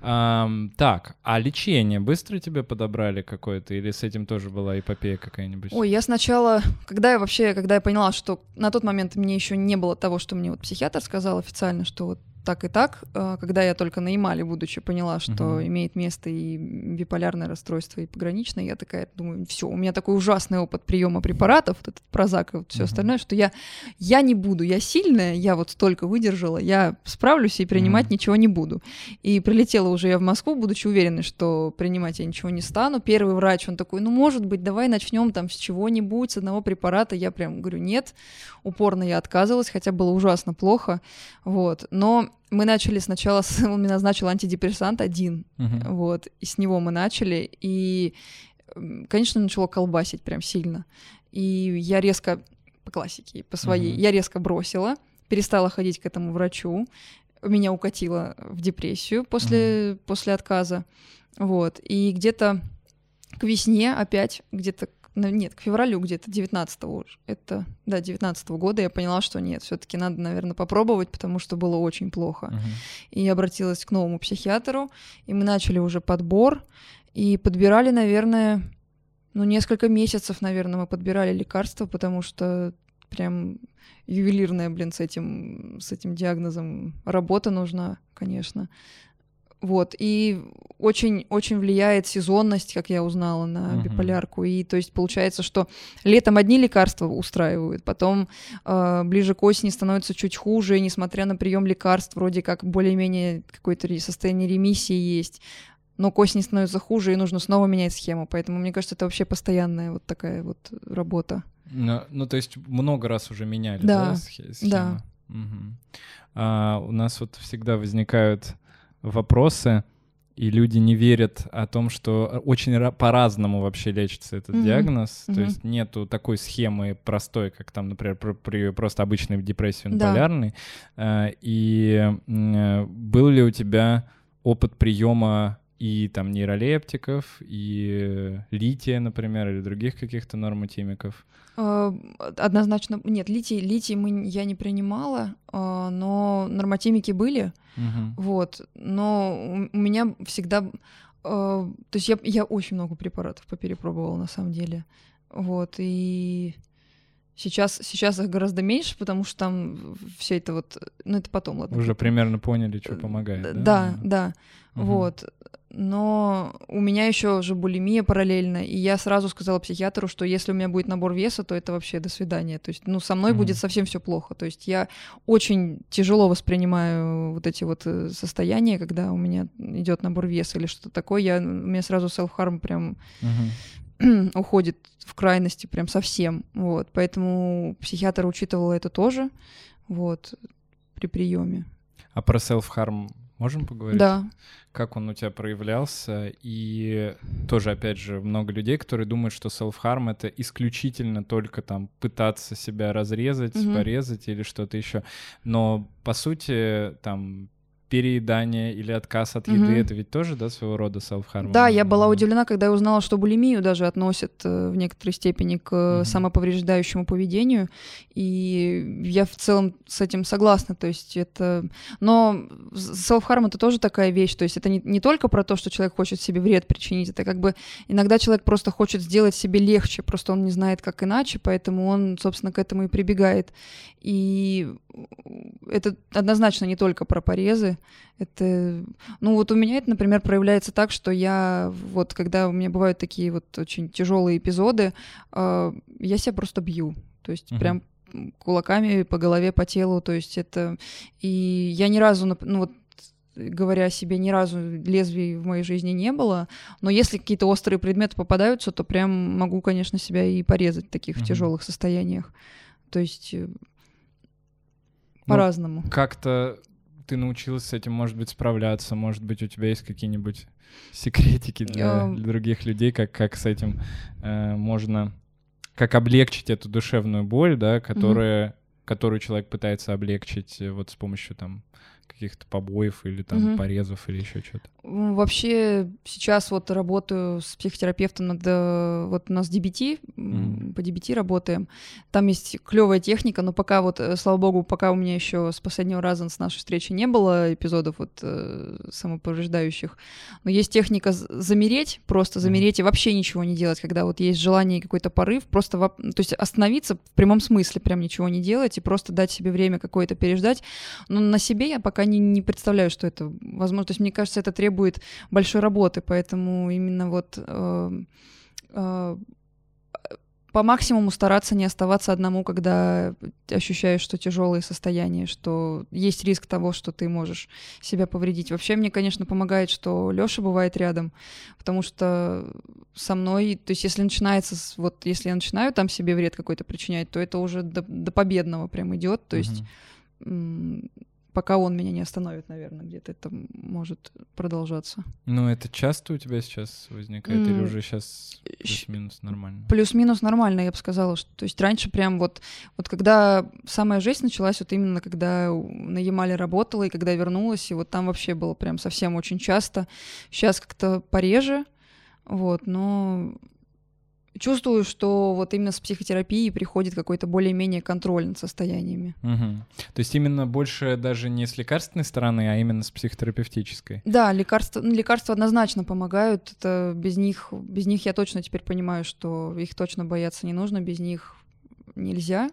А, так, а лечение быстро тебе подобрали какое-то, или с этим тоже была эпопея какая-нибудь? Ой, я сначала, когда я вообще, когда я поняла, что на тот момент мне еще не было того, что мне вот психиатр сказал официально, что вот так и так, э, когда я только на Ямале, будучи, поняла, что uh-huh. имеет место и биполярное расстройство, и пограничное, я такая думаю, все, у меня такой ужасный опыт приема препаратов, вот этот прозак и вот все uh-huh. остальное, что я, я не буду, я сильная, я вот столько выдержала, я справлюсь и принимать uh-huh. ничего не буду. И прилетела уже я в Москву, будучи уверенной, что принимать я ничего не стану. Первый врач, он такой, ну, может быть, давай начнем там с чего-нибудь, с одного препарата. Я прям говорю, нет, упорно я отказывалась, хотя было ужасно плохо, вот. Но мы начали сначала, с, он мне назначил антидепрессант один, uh-huh. вот, и с него мы начали, и, конечно, начало колбасить прям сильно. И я резко, по классике, по своей, uh-huh. я резко бросила, перестала ходить к этому врачу, меня укатило в депрессию после, mm после отказа. Вот. И где-то к весне опять, где-то нет, к февралю где-то 19-го это, да, 19 -го года я поняла, что нет, все таки надо, наверное, попробовать, потому что было очень плохо. Uh-huh. И я обратилась к новому психиатру, и мы начали уже подбор, и подбирали, наверное, ну, несколько месяцев, наверное, мы подбирали лекарства, потому что прям ювелирная, блин, с этим, с этим диагнозом работа нужна, конечно. Вот, и очень-очень влияет сезонность, как я узнала, на uh-huh. биполярку. И то есть получается, что летом одни лекарства устраивают, потом э, ближе к осени становится чуть хуже, несмотря на прием лекарств, вроде как более-менее какое-то состояние ремиссии есть. Но к осени становится хуже, и нужно снова менять схему. Поэтому, мне кажется, это вообще постоянная вот такая вот работа. Ну, ну то есть много раз уже меняли, да, да схему? Да. Угу. А, у нас вот всегда возникают вопросы, и люди не верят о том, что очень по-разному вообще лечится этот mm-hmm. диагноз. Mm-hmm. То есть нету такой схемы простой, как там, например, при, просто обычной депрессии полярной. Да. А, и был ли у тебя опыт приема и там нейролептиков, и лития, например, или других каких-то нормотимиков? А, однозначно, нет, литий, литий мы, я не принимала, а, но нормотимики были, угу. вот, но у меня всегда, а, то есть я, я очень много препаратов поперепробовала на самом деле, вот, и Сейчас, сейчас их гораздо меньше, потому что там все это вот, ну это потом, ладно. Уже примерно поняли, что помогает. Да, да, да. Угу. вот но у меня еще же булимия параллельно, и я сразу сказала психиатру, что если у меня будет набор веса, то это вообще до свидания. То есть, ну, со мной mm-hmm. будет совсем все плохо. То есть я очень тяжело воспринимаю вот эти вот э, состояния, когда у меня идет набор веса или что-то такое. Я, у меня сразу self-harm прям mm-hmm. уходит в крайности прям совсем. Вот. Поэтому психиатр учитывал это тоже вот, при приеме. А про self-harm Можем поговорить? Да. Как он у тебя проявлялся? И тоже, опять же, много людей, которые думают, что self-harm — это исключительно только там пытаться себя разрезать, угу. порезать или что-то еще. Но, по сути, там переедание или отказ от еды, mm-hmm. это ведь тоже, да, своего рода self-harm? Да, я была удивлена, когда я узнала, что булимию даже относят э, в некоторой степени к mm-hmm. самоповреждающему поведению, и я в целом с этим согласна, то есть это... Но self-harm — это тоже такая вещь, то есть это не, не только про то, что человек хочет себе вред причинить, это как бы иногда человек просто хочет сделать себе легче, просто он не знает, как иначе, поэтому он, собственно, к этому и прибегает. И это однозначно не только про порезы, это, ну вот у меня это, например, проявляется так, что я вот, когда у меня бывают такие вот очень тяжелые эпизоды, э, я себя просто бью, то есть uh-huh. прям кулаками по голове, по телу, то есть это, и я ни разу, ну вот говоря о себе, ни разу лезвий в моей жизни не было, но если какие-то острые предметы попадаются, то прям могу, конечно, себя и порезать в таких uh-huh. тяжелых состояниях. То есть ну, по-разному. Как-то ты научилась с этим, может быть, справляться? Может быть, у тебя есть какие-нибудь секретики для, для других людей, как, как с этим э, можно... Как облегчить эту душевную боль, да, которая, mm которую человек пытается облегчить э, вот с помощью там каких-то побоев или там угу. порезов или еще что-то? Вообще сейчас вот работаю с психотерапевтом над э, вот у нас DBT, mm. по DBT работаем. Там есть клевая техника, но пока вот, э, слава богу, пока у меня еще с последнего раза с нашей встречи не было эпизодов вот э, самоповреждающих. Но есть техника замереть, просто замереть mm. и вообще ничего не делать, когда вот есть желание какой-то порыв, просто в, то есть остановиться в прямом смысле, прям ничего не делать и просто дать себе время какое-то переждать. Но на себе я пока не, не представляю, что это возможно. То есть мне кажется, это требует большой работы, поэтому именно вот э, э, по максимуму стараться не оставаться одному, когда ощущаешь, что тяжелое состояние, что есть риск того, что ты можешь себя повредить. Вообще мне, конечно, помогает, что Лёша бывает рядом, потому что со мной, то есть если начинается, вот если я начинаю там себе вред какой-то причинять, то это уже до, до победного прям идет, то есть пока он меня не остановит, наверное, где-то это может продолжаться. Ну, это часто у тебя сейчас возникает, М, или уже сейчас плюс-минус нормально? Плюс-минус нормально, я бы сказала. Что, то есть раньше прям вот, вот когда самая жесть началась, вот именно когда на Ямале работала, и когда вернулась, и вот там вообще было прям совсем очень часто. Сейчас как-то пореже, вот, но чувствую, что вот именно с психотерапией приходит какой-то более-менее контроль над состояниями. Мгм. То есть именно больше даже не с лекарственной стороны, а именно с психотерапевтической. Да, лекарства, ну, лекарства однозначно помогают. Это без них, без них я точно теперь понимаю, что их точно бояться не нужно, без них нельзя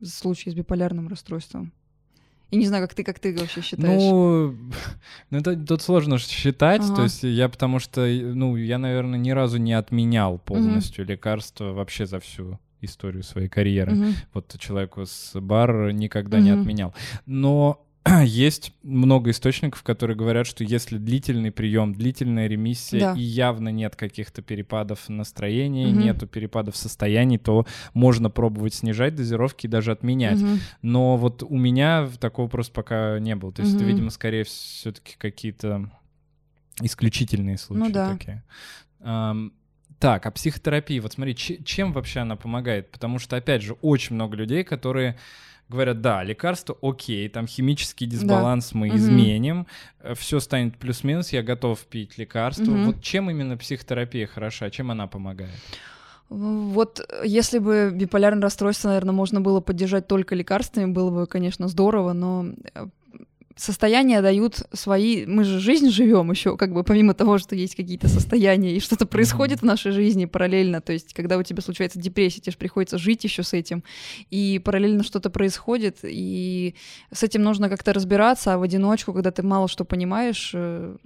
в случае с биполярным расстройством. И не знаю, как ты, как ты вообще считаешь. Ну, ну это тут сложно считать, то Ага. есть я потому что, ну, я, наверное, ни разу не отменял полностью лекарства вообще за всю историю своей карьеры. Мгм. Вот человеку с бар никогда не Мгм. отменял. Но есть много источников, которые говорят, что если длительный прием, длительная ремиссия Да. и явно нет каких-то перепадов настроения, Мгм. нету перепадов состояний, то можно пробовать снижать дозировки и даже отменять. Мгм. Но вот у меня такого просто пока не было. То есть это, Мгм. видимо, скорее все-таки какие-то исключительные случаи Ну да. такие. Так, а психотерапия, вот смотри, че- чем вообще она помогает? Потому что, опять же, очень много людей, которые говорят, да, лекарство окей, там химический дисбаланс мы Мгм. изменим, все станет плюс-минус, я готов пить лекарство. Мгм. Вот чем именно психотерапия хороша, чем она помогает? Вот э, если бы биполярное расстройство, наверное, можно было поддержать только лекарствами, было бы, конечно, здорово, но э, состояния дают свои... Мы же жизнь живем еще, как бы помимо того, что есть какие-то состояния и что-то происходит в нашей жизни параллельно. То есть, когда у тебя случается депрессия, тебе же приходится жить еще с этим, и параллельно что-то происходит, и с этим нужно как-то разбираться, а в одиночку, когда ты мало что понимаешь, э,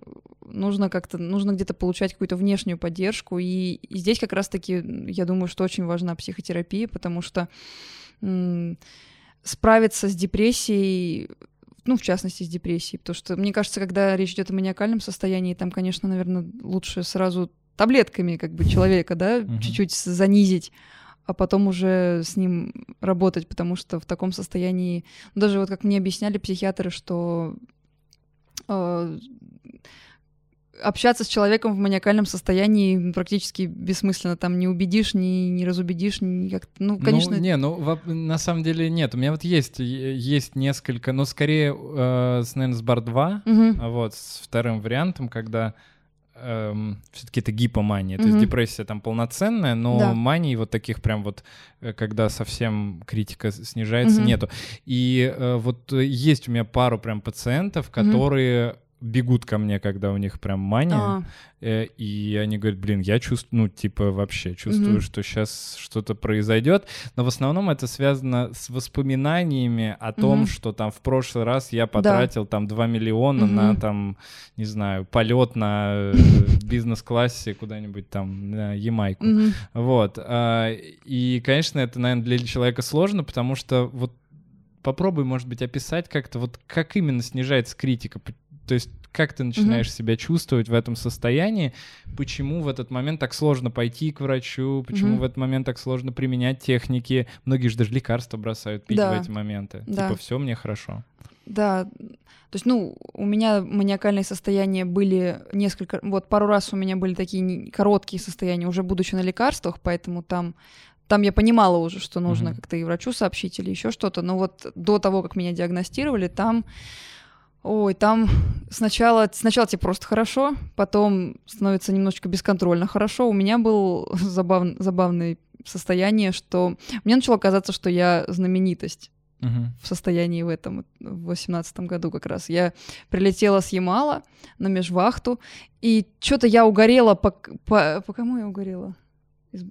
нужно как-то, нужно где-то получать какую-то внешнюю поддержку. И, и здесь как раз-таки, я думаю, что очень важна психотерапия, потому что м, справиться с депрессией, ну, в частности, с депрессией, потому что, мне кажется, когда речь идет о маниакальном состоянии, там, конечно, наверное, лучше сразу таблетками как бы человека, да, Мгм. чуть-чуть занизить, а потом уже с ним работать, потому что в таком состоянии, ну, даже вот как мне объясняли психиатры, что э, общаться с человеком в маниакальном состоянии практически бессмысленно, там не убедишь, не, не разубедишь, не как ну, конечно, Ну, не, ну, воп- на самом деле нет. У меня вот есть, есть несколько, но скорее, э, с, наверное, с бар 2, Мгм. а вот с вторым вариантом, когда все-таки это гипомания, то есть депрессия там полноценная, но Да. мании вот таких прям вот, э, когда совсем критика снижается, Мгм. нету. И э, вот есть у меня пару прям пациентов, которые бегут ко мне, когда у них прям мания, А, Э, И они говорят, блин, я чувствую, ну, типа, вообще чувствую, Мгм. что сейчас что-то произойдет. Но в основном это связано с воспоминаниями о том, Мгм. что там в прошлый раз я потратил там 2 миллиона на Мгм. там, не знаю, полет на э, бизнес-классе куда-нибудь там на Ямайку. мгм. Вот. а, И, конечно, это, наверное, для человека сложно, потому что вот попробуй, может быть, описать как-то, вот как именно снижается критика. То есть как ты начинаешь себя чувствовать в этом состоянии, почему в этот момент так сложно пойти к врачу, почему Мгм. в этот момент так сложно применять техники. Многие же даже лекарства бросают пить Да. в эти моменты. Да. Типа, все мне хорошо. Да, то есть, ну, у меня маниакальные состояния были несколько, вот пару раз у меня были такие короткие состояния, уже будучи на лекарствах, поэтому там, там я понимала уже, что нужно Мгм. как-то и врачу сообщить или еще что-то, но вот до того, как меня диагностировали, там, ой, там сначала, сначала тебе просто хорошо, потом становится немножечко бесконтрольно хорошо. У меня был забав, забавное состояние, что мне начало казаться, что я знаменитость Мгм. в состоянии в этом, в восемнадцатом году как раз. Я прилетела с Ямала на межвахту, и что-то я угорела по, по... По кому я угорела? Из-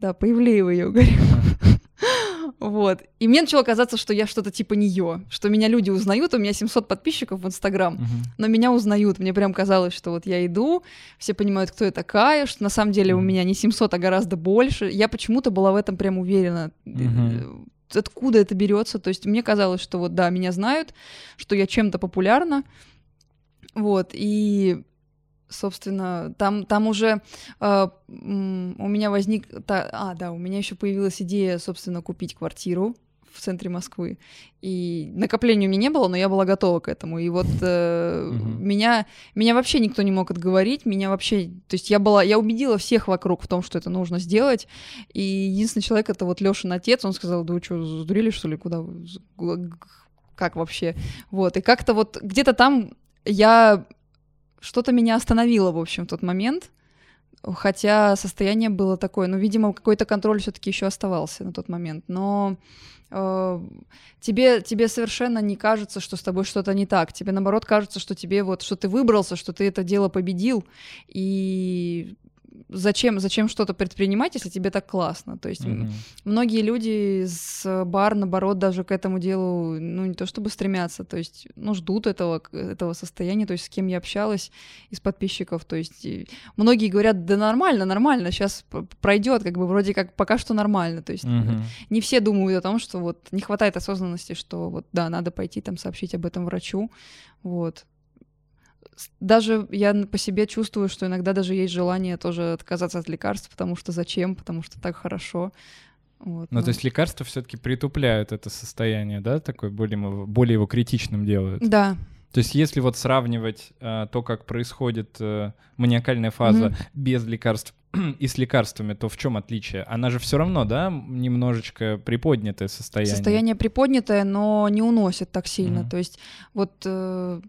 Да, по Ивлеевой я угорела. Вот. И мне начало казаться, что я что-то типа нее, что меня люди узнают, у меня 700 подписчиков в Инстаграм, Мгм. но меня узнают. Мне прям казалось, что вот я иду, все понимают, кто я такая, что на самом деле у меня не 700, а гораздо больше. Я почему-то была в этом прям уверена. Э, Откуда это берется? То есть мне казалось, что вот да, меня знают, что я чем-то популярна. Вот, и собственно, там, там уже э, у меня возник... та- а, да, у меня еще появилась идея, собственно, купить квартиру в центре Москвы. И накопления у меня не было, но я была готова к этому. И вот э, Мгм. меня, меня вообще никто не мог отговорить, меня вообще, то есть я была, я убедила всех вокруг в том, что это нужно сделать. И единственный человек это вот Лешин отец, он сказал, да вы что, сдурели что ли, куда, как вообще? Вот и как-то вот где-то там я что-то меня остановило, в общем, в тот момент. Хотя состояние было такое, ну, видимо, какой-то контроль все-таки еще оставался на тот момент. Но э, тебе, тебе совершенно не кажется, что с тобой что-то не так. Тебе наоборот кажется, что тебе вот, что ты выбрался, что ты это дело победил. И зачем, зачем что-то предпринимать, если тебе так классно? То есть Мгм. многие люди с бар, наоборот, даже к этому делу, ну, не то чтобы стремятся, то есть, ну, ждут этого, этого состояния, то есть, с кем я общалась из подписчиков, то есть, многие говорят, да нормально, нормально, сейчас пройдет, как бы, вроде как, пока что нормально, то есть, Мгм. не все думают о том, что вот не хватает осознанности, что вот, да, надо пойти там сообщить об этом врачу, вот. Даже я по себе чувствую, что иногда даже есть желание тоже отказаться от лекарств, потому что зачем, потому что так хорошо. Вот, Ну, то есть лекарства все-таки притупляют это состояние, да, такое более, его- более его критичным делают. Да, То есть если вот сравнивать э, то, как происходит э, маниакальная фаза Мгм. без лекарств и с лекарствами, то в чем отличие? Она же все равно, да, немножечко приподнятое состояние. состояние приподнятое, но не уносит так сильно. Мгм. То есть вот э,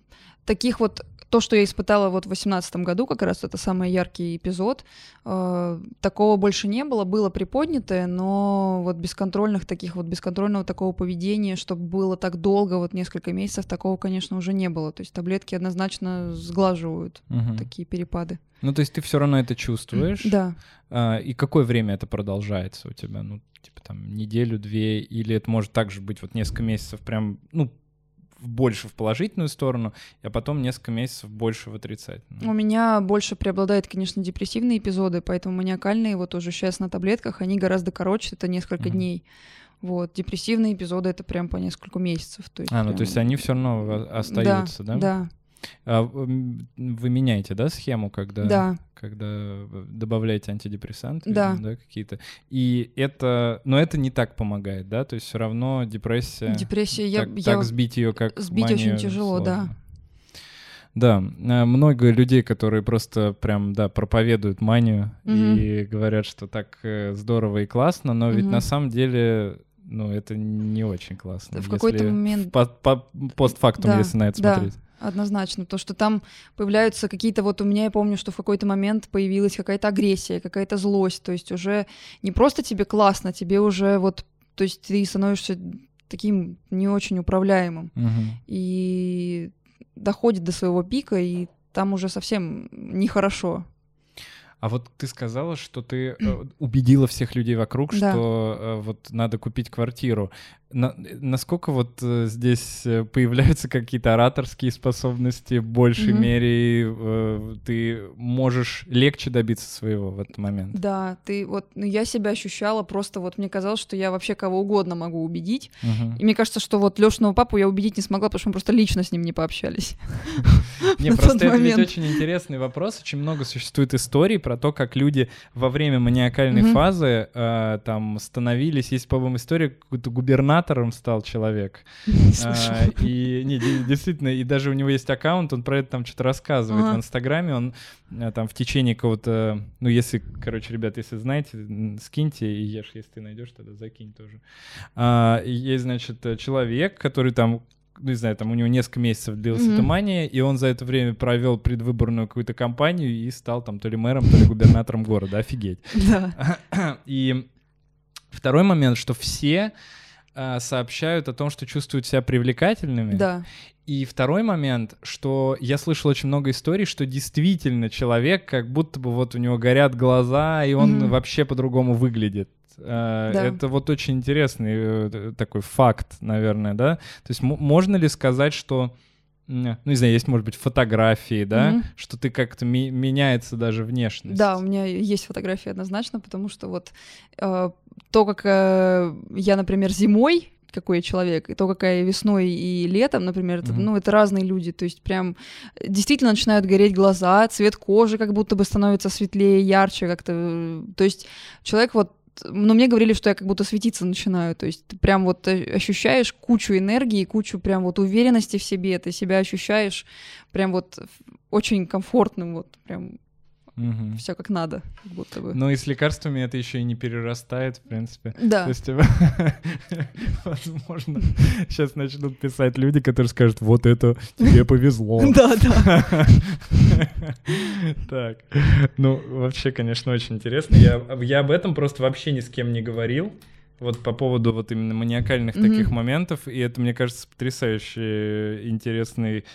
таких вот то, что я испытала вот в 2018 году, как раз это самый яркий эпизод, э, такого больше не было, было приподнятое, но вот бесконтрольных таких вот бесконтрольного такого поведения, чтобы было так долго, вот несколько месяцев, такого, конечно, уже не было. То есть таблетки однозначно сглаживают Мгм. такие перепады. Ну, то есть ты все равно это чувствуешь. Да. А, и какое время это продолжается у тебя? Ну, типа там неделю, две, или это может также быть вот несколько месяцев прям, ну, больше в положительную сторону, а потом несколько месяцев больше в У отрицательную. меня больше преобладают, конечно, депрессивные эпизоды, поэтому маниакальные, вот уже сейчас на таблетках, они гораздо короче, это несколько Мгм. дней. Вот, депрессивные эпизоды это прям по несколько месяцев. То есть А, ну прям- то есть они все равно о- остаются, да? Да, А вы меняете, да, схему, когда, да, когда э, добавляете антидепрессанты, Да. видимо, какие-то? И это, но это не так помогает, да? То есть все равно депрессия. депрессия, я, так, я- так сбить ее, как сбить очень тяжело, да. сложно. Да, э, много людей, которые просто прям, да, проповедуют манию и говорят, что так э, здорово и классно, но ведь Мгм. на самом деле, ну, это не очень классно. В какой-то момент- по- по- постфактум, Да, если на это да. смотреть. Однозначно, то, что там появляются какие-то, вот у меня, я помню, что в какой-то момент появилась какая-то агрессия, какая-то злость, то есть уже не просто тебе классно, тебе уже вот, то есть ты становишься таким не очень управляемым. Мгм. и доходит до своего пика, и там уже совсем нехорошо. А вот ты сказала, что ты э, убедила всех людей вокруг, Да. что э, вот надо купить квартиру. На- насколько вот э, здесь э, появляются какие-то ораторские способности в большей Мгм. мере, э, ты можешь легче добиться своего в этот момент? Да, ты вот, ну, я себя ощущала просто, вот мне казалось, что я вообще кого угодно могу убедить. Мгм. И мне кажется, что вот Лёшиного папу я убедить не смогла, потому что мы просто лично с ним не пообщались. Не, просто это ведь очень интересный вопрос. Очень много существует историй про то, как люди во время маниакальной фазы э, там становились. Есть, по-моему, история, какой-то губернатором стал человек. Не. А, и не, де- действительно, и даже у него есть аккаунт, он про это там что-то рассказывает Ага. в Инстаграме, он а, там в течение какого-то, ну если, короче, ребят, если знаете, скиньте и ешь, если ты найдешь, тогда закинь тоже. А, есть, значит, э, человек, который там ну, не знаю, там у него несколько месяцев длилась Мгм. эта мания, и он за это время провел предвыборную какую-то кампанию и стал там то ли мэром, то ли губернатором города. Офигеть. Да. И второй момент, что все сообщают о том, что чувствуют себя привлекательными. Да. И второй момент, что я слышал очень много историй, что действительно человек, как будто бы вот у него горят глаза, и он Мгм. вообще по-другому выглядит. А, Да. Это вот очень интересный э, такой факт, наверное, да? То есть можно ли сказать, что ну, не знаю, есть, может быть, фотографии, да, Мгм. что ты как-то ми- меняется даже внешность. Да, у меня есть фотографии однозначно, потому что вот э, то, как э, я, например, зимой, какой я человек, и то, какая я весной и летом, например, это, Мгм. ну, это разные люди, то есть прям действительно начинают гореть глаза, цвет кожи как будто бы становится светлее, ярче как-то, то есть человек вот но мне говорили, что я как будто светиться начинаю, то есть ты прям вот ощущаешь кучу энергии, кучу прям вот уверенности в себе, ты себя ощущаешь прям вот очень комфортным, вот прям Угу. Все как надо, как будто бы. Ну и с лекарствами это еще и не перерастает, в принципе. Да. То есть, возможно, сейчас начнут писать люди, которые скажут, вот это тебе повезло. Да, да. Так. Ну, вообще, конечно, очень интересно. Я, я об этом просто вообще ни с кем не говорил. Вот по поводу вот именно маниакальных mm-hmm. таких моментов. И это, мне кажется, потрясающий интересный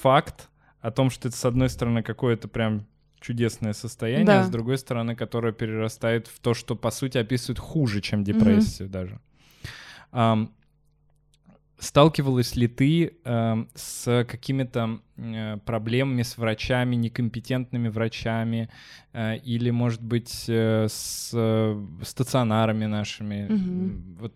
факт о том, что это, с одной стороны, какое-то прям чудесное состояние, да. а с другой стороны, которое перерастает в то, что по сути описывает хуже, чем депрессию mm-hmm. даже. Um, сталкивалась ли ты э, с какими-то э, проблемами с врачами, некомпетентными врачами, э, или, может быть, э, с э, стационарами нашими? Mm-hmm. Вот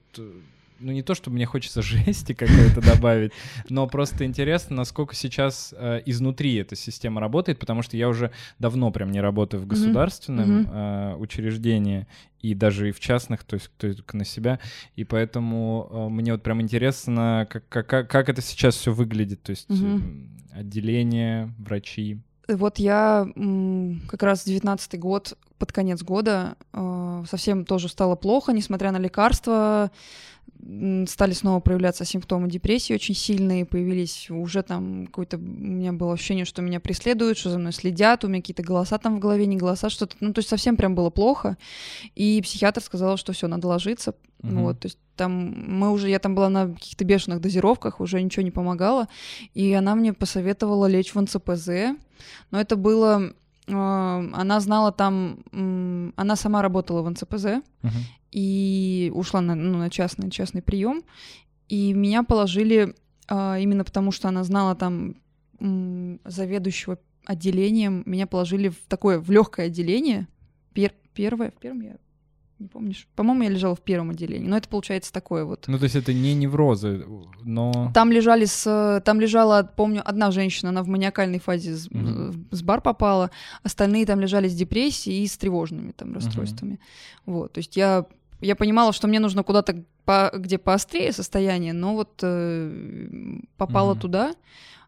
ну не то, чтобы мне хочется жести какой-то добавить, но просто интересно, насколько сейчас э, изнутри эта система работает, потому что я уже давно прям не работаю в государственном mm-hmm. э, учреждении и даже и в частных, то есть только на себя, и поэтому э, мне вот прям интересно, как, как, как это сейчас все выглядит, то есть mm-hmm. отделение, врачи. Вот я как раз 19 год, под конец года, э, совсем тоже стало плохо, несмотря на лекарства, стали снова проявляться симптомы депрессии очень сильные, появились уже там какое-то... У меня было ощущение, что меня преследуют, что за мной следят, у меня какие-то голоса там в голове, не голоса, что-то... Ну, то есть совсем прям было плохо. И психиатр сказал, что все, надо ложиться. Uh-huh. Вот, то есть там мы уже... Я там была на каких-то бешеных дозировках, уже ничего не помогало. И она мне посоветовала лечь в НЦПЗ. Но это было она знала там, она сама работала в НЦПЗ uh-huh. и ушла на, ну, на частный, частный прием. И меня положили а, именно потому, что она знала там заведующего отделением, меня положили в такое, в легкое отделение. Пер, первое, в первом я не помнишь? По-моему, я лежала в первом отделении. Но это получается такое вот. Ну, то есть это не неврозы, но... Там лежали с... Там лежала, помню, одна женщина, она в маниакальной фазе с, mm-hmm. с бар попала. Остальные там лежали с депрессией и с тревожными там расстройствами. Mm-hmm. Вот, то есть я я понимала, что мне нужно куда-то, по, где поострее состояние, но вот э, попала mm-hmm. туда,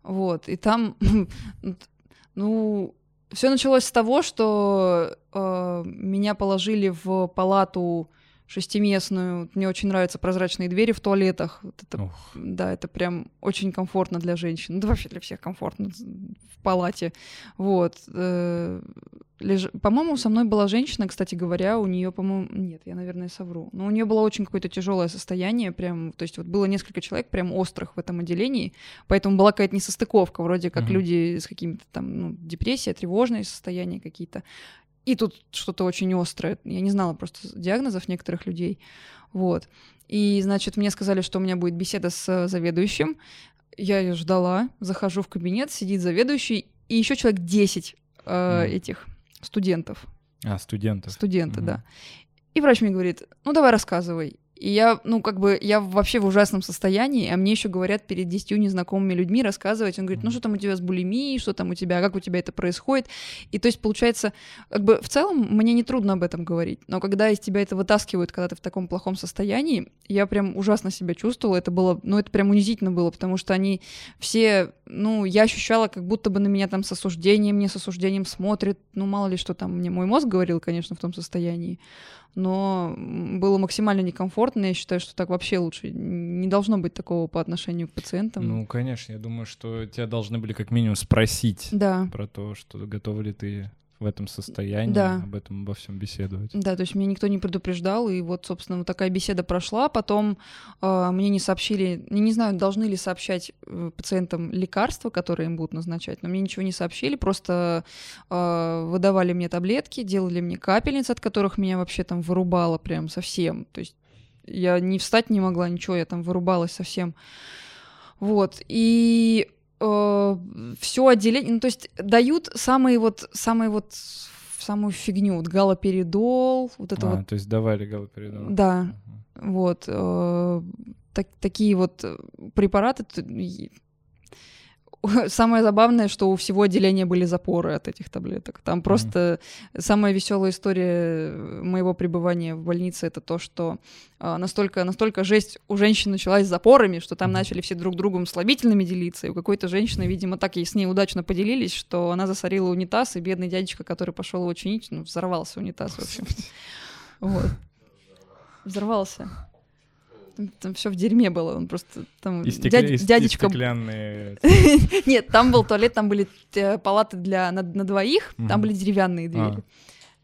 вот, и там, ну, все началось с того, что э, меня положили в палату шестиместную. Мне очень нравятся прозрачные двери в туалетах. Вот это, да, это прям очень комфортно для женщин. Да вообще для всех комфортно в палате. Вот. Э, леж... По-моему, со мной была женщина, кстати говоря, у нее, по-моему, нет, я, наверное, совру. Но у нее было очень какое-то тяжелое состояние, прям, то есть вот было несколько человек прям острых в этом отделении, поэтому была какая-то несостыковка, вроде как mm-hmm. люди с какими-то там, ну, депрессия, тревожные состояния какие-то. И тут что-то очень острое. Я не знала просто диагнозов некоторых людей. Вот. И, значит, мне сказали, что у меня будет беседа с заведующим. Я ее ждала, захожу в кабинет, сидит заведующий, и еще человек 10 э, mm. этих студентов. А, студентов. Студенты, mm да. И врач мне говорит, ну давай рассказывай. И я, ну, как бы, я вообще в ужасном состоянии, а мне еще говорят перед десятью незнакомыми людьми рассказывать. Он говорит, ну, что там у тебя с булимией, что там у тебя, как у тебя это происходит. И то есть, получается, как бы, в целом, мне не трудно об этом говорить. Но когда из тебя это вытаскивают, когда ты в таком плохом состоянии, я прям ужасно себя чувствовала. Это было, ну, это прям унизительно было, потому что они все, ну, я ощущала, как будто бы на меня там с осуждением, не с осуждением смотрят. Ну, мало ли, что там мне мой мозг говорил, конечно, в том состоянии но было максимально некомфортно. Я считаю, что так вообще лучше. Не должно быть такого по отношению к пациентам. Ну, конечно, я думаю, что тебя должны были как минимум спросить да. про то, что готова ли ты в этом состоянии, да. об этом обо всем беседовать. Да, то есть меня никто не предупреждал, и вот, собственно, вот такая беседа прошла. Потом э, мне не сообщили, не, не знаю, должны ли сообщать э, пациентам лекарства, которые им будут назначать, но мне ничего не сообщили, просто э, выдавали мне таблетки, делали мне капельницы, от которых меня вообще там вырубало прям совсем. То есть я не встать не могла, ничего, я там вырубалась совсем. Вот, и э, все отделение, ну то есть дают самые вот, самые вот самую фигню, вот галоперидол, вот это а, вот. то есть давали галоперидол. Да, uh-huh. вот э, так, такие вот препараты самое забавное, что у всего отделения были запоры от этих таблеток. Там просто mm-hmm. самая веселая история моего пребывания в больнице это то, что а, настолько, настолько жесть у женщин началась с запорами, что там mm-hmm. начали все друг другом слабительными делиться. И у какой-то женщины, видимо, так и с ней удачно поделились, что она засорила унитаз, и бедный дядечка, который пошел его чинить, ну, взорвался унитаз, в общем. Вот. Взорвался. Там, там все в дерьме было, он просто там и стекля... дядь, и дядечка. стеклянные. Нет, там был туалет, там были э, палаты для на, на двоих, там были деревянные двери. А.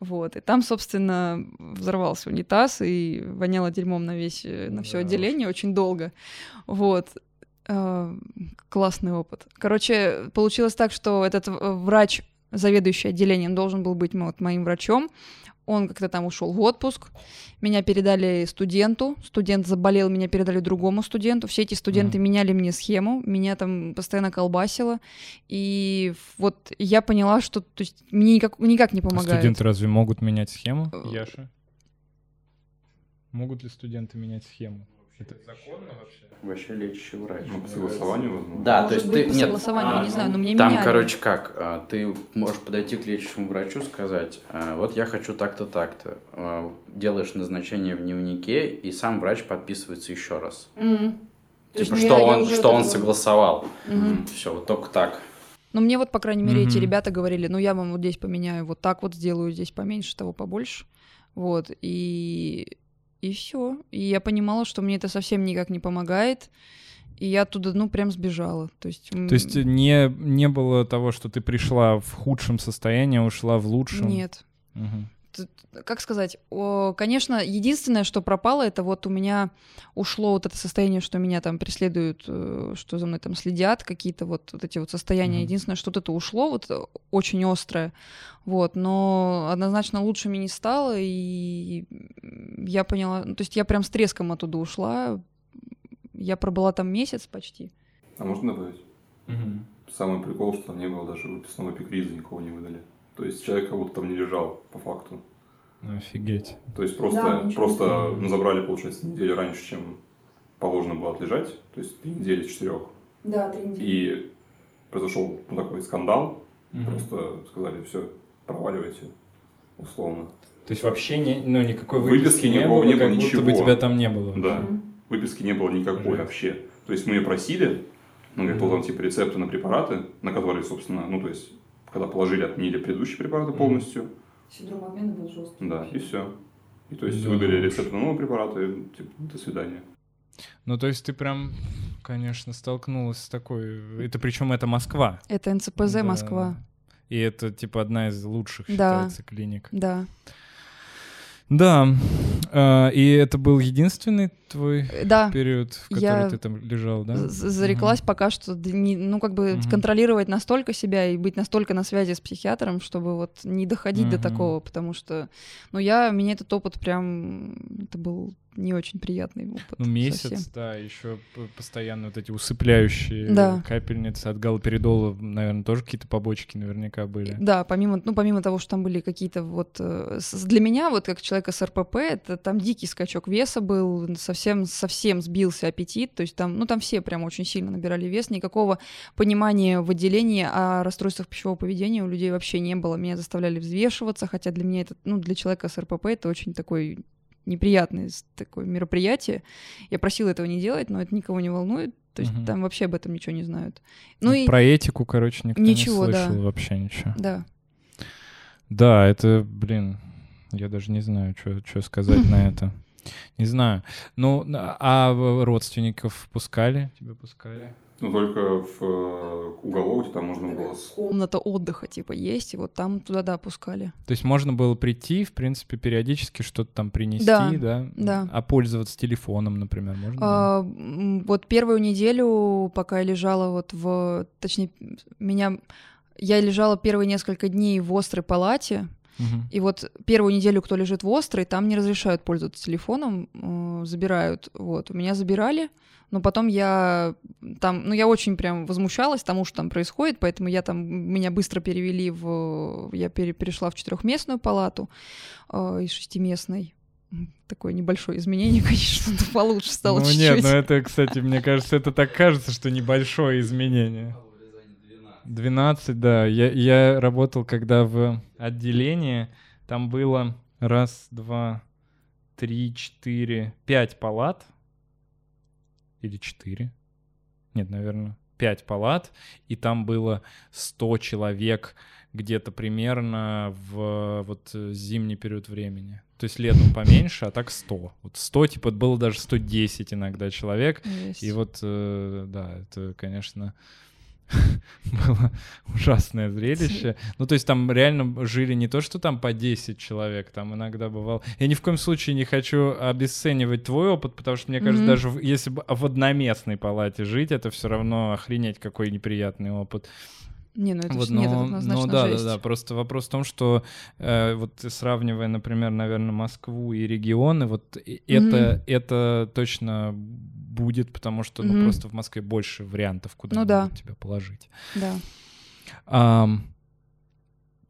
Вот, и там, собственно, взорвался унитаз и воняло дерьмом на весь, э, на все отделение очень долго. Вот. Э, классный опыт. Короче, получилось так, что этот врач, заведующий отделением, должен был быть вот, моим врачом. Он как-то там ушел в отпуск. Меня передали студенту. Студент заболел, меня передали другому студенту. Все эти студенты mm. меняли мне схему. Меня там постоянно колбасило. И вот я поняла, что то есть, мне никак, никак не а помогает. А студенты разве могут менять схему, э, Яша? Могут ли студенты менять схему? Это законно вообще? Вообще лечащий врач. Ну, по согласованию, возможно. Да, Может то есть быть, ты... По нет, согласованию, а, не знаю, но мне Там, меняли. короче, как? А, ты можешь подойти к лечащему врачу, сказать, а, вот я хочу так-то, так-то. Делаешь назначение в дневнике, и сам врач подписывается еще раз. Mm-hmm. Типа, что он, что он согласовал. Mm-hmm. Все, вот только так. Ну, мне вот, по крайней мере, mm-hmm. эти ребята говорили, ну, я вам вот здесь поменяю, вот так вот сделаю, здесь поменьше, того побольше. Вот, и и все. И я понимала, что мне это совсем никак не помогает. И я оттуда, ну, прям сбежала. То есть, То есть не, не было того, что ты пришла в худшем состоянии, а ушла в лучшем? Нет. Угу как сказать, конечно, единственное, что пропало, это вот у меня ушло вот это состояние, что меня там преследуют, э, что за мной там следят, какие-то вот, вот эти вот состояния. Mm-hmm. Единственное, что вот это ушло, вот э, очень острое, вот, но однозначно лучше мне не стало, и я поняла, ну, то есть я прям с треском оттуда ушла, я пробыла там месяц почти. А можно добавить? Mm-hmm. Самый прикол, что там не было даже выписного эпикриза, никого не выдали. То есть человек как будто там не лежал, по факту. Офигеть. То есть просто, да, просто ну, забрали, получается, неделю раньше, чем положено было отлежать. То есть три недели четырех. Да, три недели. И произошел ну, такой скандал. Угу. Просто сказали, все, проваливайте, условно. То есть вообще не, ну, никакой выписки, выписки не, было, не было, как ничего. будто бы тебя там не было. Да, угу. выписки не было никакой Жесть. вообще. То есть мы ее просили, ну, говорит, вот там типа рецепты на препараты, на которые, собственно, ну, то есть когда положили, отменили предыдущие препараты полностью. Синдром обмена был жесткий. Да, и все. И то есть да. выдали рецепт на новые препараты, и, типа, до свидания. Ну, то есть ты прям, конечно, столкнулась с такой... Это причем это Москва. Это НЦПЗ да. Москва. И это, типа, одна из лучших, да. считается, клиник. Да. Да, а, и это был единственный твой да. период, в который я ты там лежал, да? Зареклась угу. пока что, ну как бы угу. контролировать настолько себя и быть настолько на связи с психиатром, чтобы вот не доходить угу. до такого, потому что, ну я, меня этот опыт прям, это был не очень приятный опыт. Ну, месяц, совсем. да, еще постоянно вот эти усыпляющие да. капельницы от галоперидола, наверное, тоже какие-то побочки наверняка были. Да, помимо, ну, помимо того, что там были какие-то вот... Э, для меня, вот как человека с РПП, это там дикий скачок веса был, совсем, совсем сбился аппетит, то есть там, ну, там все прям очень сильно набирали вес, никакого понимания в отделении о расстройствах пищевого поведения у людей вообще не было. Меня заставляли взвешиваться, хотя для меня это, ну, для человека с РПП это очень такой неприятное такое мероприятие. Я просила этого не делать, но это никого не волнует. То есть угу. там вообще об этом ничего не знают. Ну, ну и... Про этику, короче, никто ничего, не слышал да. вообще ничего. Да. Да, это, блин, я даже не знаю, что сказать на это. Не знаю. Ну, а родственников пускали? Тебя пускали? Ну, только в э, уголок, там можно было... Комната отдыха, типа, есть, и вот там туда, да, пускали. То есть можно было прийти, в принципе, периодически что-то там принести, да? Да. да. А пользоваться телефоном, например, можно? А, вот первую неделю, пока я лежала вот в... Точнее, меня... Я лежала первые несколько дней в острой палате, Угу. И вот первую неделю, кто лежит в острой, там не разрешают пользоваться телефоном, э, забирают. Вот, у меня забирали, но потом я там, ну, я очень прям возмущалась тому, что там происходит, поэтому я там, меня быстро перевели в, я пере, перешла в четырехместную палату э, из шестиместной. Такое небольшое изменение, конечно, но получше стало ну, чуть-чуть. нет, ну это, кстати, мне кажется, это так кажется, что небольшое изменение. 12, да. Я, я работал, когда в отделении, там было раз, два, три, четыре, пять палат. Или четыре. Нет, наверное, пять палат. И там было 100 человек где-то примерно в вот зимний период времени. То есть летом поменьше, а так 100. Вот 100, типа, было даже 110 иногда человек. Есть. И вот, э, да, это, конечно, было ужасное зрелище. Ну, то есть там реально жили не то, что там по 10 человек, там иногда бывало... Я ни в коем случае не хочу обесценивать твой опыт, потому что, мне кажется, Мгм. даже если бы в одноместной палате жить, это все равно охренеть какой неприятный опыт. Не, ну это Вот, ж- нет, это но, однозначно ну да, жесть. да, да. Просто вопрос в том, что э, вот сравнивая, например, наверное, Москву и регионы, вот и- это, это точно будет, потому что ну, Мгм. просто в Москве больше вариантов, куда Ну да. тебя положить. Да, Ам,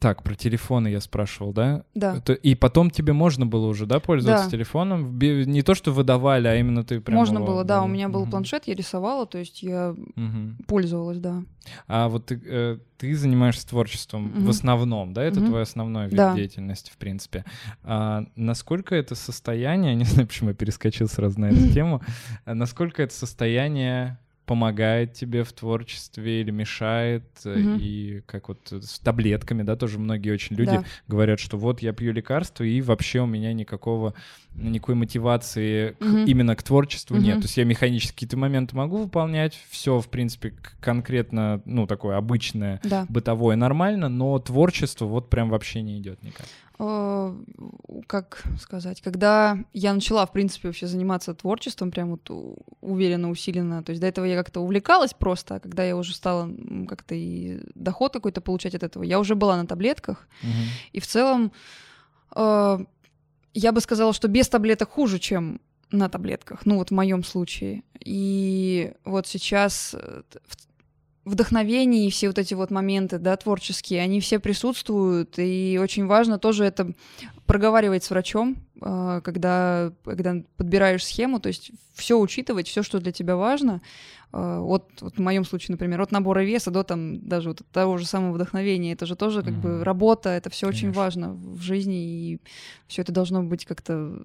так, про телефоны я спрашивал, да? да. Это- и потом тебе можно было уже, да, пользоваться Да. телефоном? В Не то, что выдавали, а именно ты прям Можно его было, да, у меня был Мгм. планшет, я рисовала, то есть я Мгм. пользовалась, да. А вот ты, э, ты занимаешься творчеством в Мгм. основном, да? Это Мгм. твой основной вид Да. деятельности, в принципе. А насколько это состояние, не знаю, почему я перескочил сразу на эту тему, а насколько это состояние помогает тебе в творчестве или мешает, Мгм. и как вот с таблетками, да, тоже многие очень люди Да. говорят, что вот я пью лекарства, и вообще у меня никакого, никакой мотивации к- Мгм. именно к творчеству нет. Мгм. То есть я механически какие-то моменты могу выполнять, все, в принципе, к- конкретно, ну, такое обычное, Да. бытовое нормально, но творчество вот прям вообще не идет никак. Э, Как сказать, когда я начала, в принципе, вообще заниматься творчеством, прям вот уверенно, усиленно, то есть до этого я как-то увлекалась просто, а когда я уже стала как-то и доход какой-то получать от этого, я уже была на таблетках, и в целом э, я бы сказала, что без таблеток хуже, чем на таблетках, ну вот в моем случае. И вот сейчас э, вдохновение и все вот эти вот моменты, да, творческие, они все присутствуют, и очень важно тоже это проговаривать с врачом, э, когда, когда подбираешь схему, то есть все учитывать, все, что для тебя важно, э, от, вот в моем случае, например, от набора веса до там даже вот того же самого вдохновения, это же тоже как Мгм. бы работа, это все очень важно в жизни, и все это должно быть как-то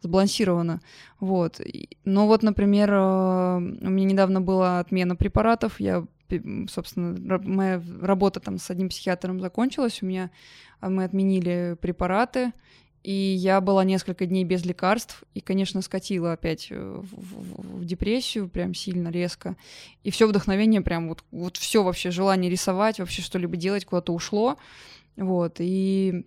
сбалансировано. Вот. Но вот, например, э, у меня недавно была отмена препаратов, я собственно, моя работа там с одним психиатром закончилась, у меня а, мы отменили препараты, и я была несколько дней без лекарств, и, конечно, скатила опять э, в, в- в депрессию прям сильно, резко. И все вдохновение прям вот, вот все вообще, желание рисовать, вообще что-либо делать куда-то ушло. Вот, и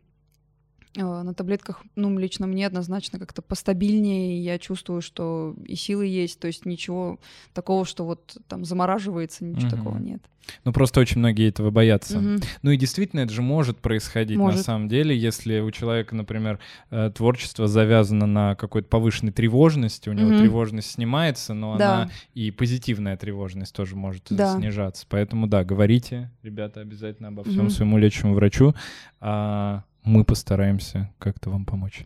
на таблетках, ну, лично мне однозначно как-то постабильнее, я чувствую, что и силы есть, то есть ничего такого, что вот там замораживается, ничего Мгм. такого нет. Ну, просто очень многие этого боятся. Мгм. Ну и действительно, это же может происходить на Может. самом деле, если у человека, например, э, творчество завязано на какой-то повышенной тревожности, у него Мгм. тревожность снимается, но Да. она и позитивная тревожность тоже может э, Да. снижаться. Поэтому да, говорите, ребята, обязательно обо всем Мгм. своему лечащему врачу. а мы постараемся как-то вам помочь.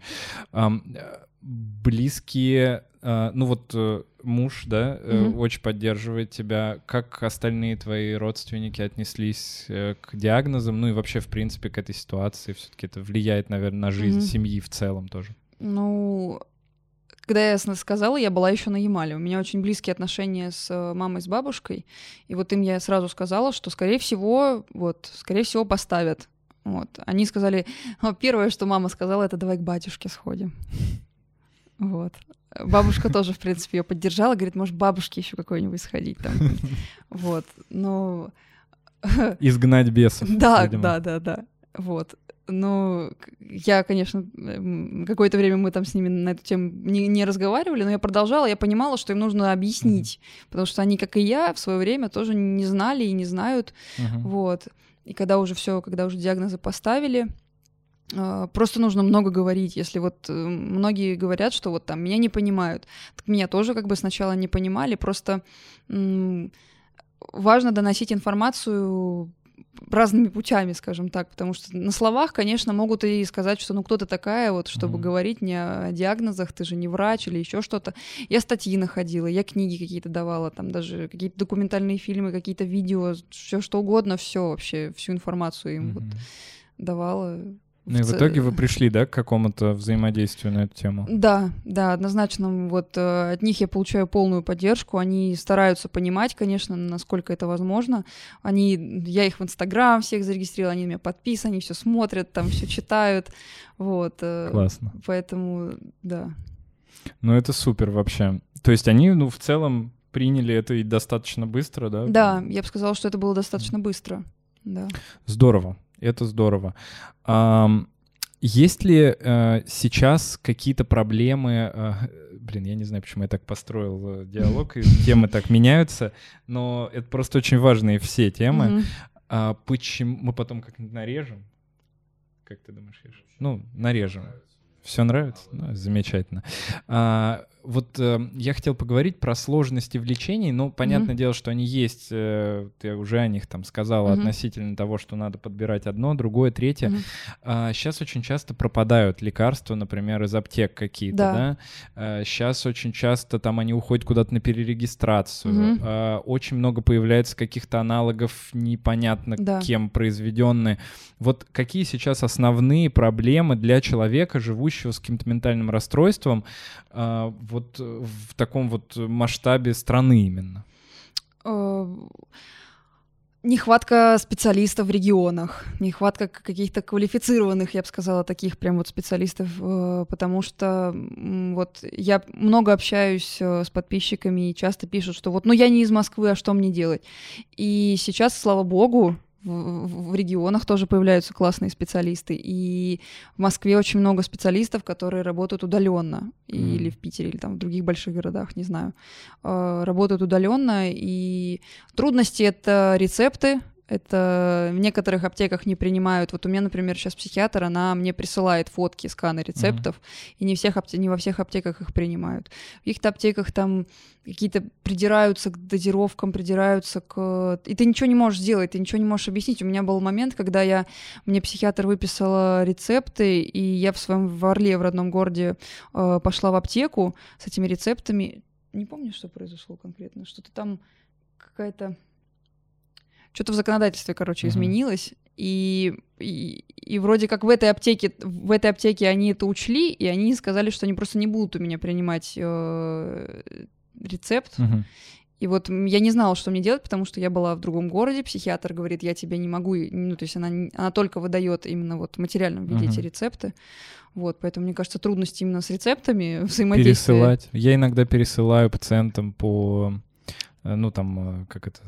Э, близкие, э, ну вот э, муж, да, Мгм. очень поддерживает тебя. Как остальные твои родственники отнеслись к диагнозам, ну и вообще, в принципе, к этой ситуации? Все-таки это влияет, наверное, на жизнь Мгм. семьи в целом тоже. Ну, когда я сказала, я была еще на Ямале. У меня очень близкие отношения с мамой, с бабушкой. И вот им я сразу сказала, что, скорее всего, вот, скорее всего, поставят. Вот. Они сказали, «А, первое, что мама сказала, это давай к батюшке сходим. Вот. Бабушка тоже, в принципе, ее поддержала, говорит, может, бабушке еще какой-нибудь сходить там. Вот. Но Изгнать бесов. да, видимо. да, да, да. Вот. Ну, я, конечно, м, какое-то время мы там с ними на эту тему не, не разговаривали, но я продолжала, я понимала, что им нужно объяснить, потому что они, как и я, в свое время тоже не знали и не знают. Мгм. Вот. И когда уже все, когда уже диагнозы поставили, э, просто нужно много говорить. Если вот э, многие говорят, что вот там меня не понимают, так меня тоже как бы сначала не понимали, просто важно доносить информацию разными путями, скажем так, потому что на словах, конечно, могут и сказать, что ну кто ты такая, вот, чтобы mm-hmm. говорить не о диагнозах, ты же не врач или еще что-то. Я статьи находила, я книги какие-то давала, там даже какие-то документальные фильмы, какие-то видео, все что угодно, все вообще, всю информацию им mm-hmm. вот давала. Ну и в итоге вы пришли, да, к какому-то взаимодействию на эту тему? Да, да, однозначно. Вот э, от них я получаю полную поддержку. Они стараются понимать, конечно, насколько это возможно. Они, я их в Инстаграм всех зарегистрировала, они меня подписаны, они все смотрят, там все читают. Вот. Э, Классно. Поэтому, да. Ну это супер вообще. То есть они, ну, в целом приняли это и достаточно быстро, да? Да, я бы сказала, что это было достаточно быстро. Да. Здорово. Это здорово. Есть ли э, сейчас какие-то проблемы? Э, блин, я не знаю, почему я так построил э, диалог, и темы так меняются, но это просто очень важные все темы. А почему мы потом как-нибудь нарежем? Как ты думаешь, Ну, нарежем. Все нравится? Ну, замечательно. А, вот э, я хотел поговорить про сложности в лечении. Ну, понятное mm-hmm. дело, что они есть. Э, ты уже о них там сказала mm-hmm. относительно того, что надо подбирать одно, другое, третье. Mm-hmm. А, сейчас очень часто пропадают лекарства, например, из аптек какие-то, да. да? А, сейчас очень часто там они уходят куда-то на перерегистрацию. Mm-hmm. А, очень много появляется каких-то аналогов непонятно да. кем произведенные. Вот какие сейчас основные проблемы для человека, живущего с каким-то ментальным расстройством? А, вот э, в таком вот масштабе страны именно? Э, нехватка специалистов в регионах, нехватка каких-то квалифицированных, я бы сказала, таких прям вот специалистов, э, потому что вот я много общаюсь с подписчиками и часто пишут, что вот, ну я не из Москвы, а что мне делать? И сейчас, слава богу, в, в регионах тоже появляются классные специалисты. И в Москве очень много специалистов, которые работают удаленно. Mm. Или в Питере, или там в других больших городах, не знаю. Э, работают удаленно. И трудности это рецепты, это в некоторых аптеках не принимают. Вот у меня, например, сейчас психиатр, она мне присылает фотки, сканы рецептов, mm-hmm. и не, всех апте... не во всех аптеках их принимают. В каких-то аптеках там какие-то придираются к дозировкам, придираются к... И ты ничего не можешь сделать, ты ничего не можешь объяснить. У меня был момент, когда я... мне психиатр выписала рецепты, и я в своем в Орле, в родном городе, э, пошла в аптеку с этими рецептами. Не помню, что произошло конкретно. Что-то там какая-то что-то в законодательстве, короче, uh-huh. изменилось, и, и, и вроде как в этой аптеке, в этой аптеке они это учли, и они сказали, что они просто не будут у меня принимать э, рецепт. Uh-huh. И вот я не знала, что мне делать, потому что я была в другом городе, психиатр говорит, я тебе не могу, ну, то есть она, она только выдает именно вот в материальном виде uh-huh. эти рецепты. Вот, поэтому, мне кажется, трудности именно с рецептами взаимодействия. Пересылать. Я иногда пересылаю пациентам по ну там, э, как это,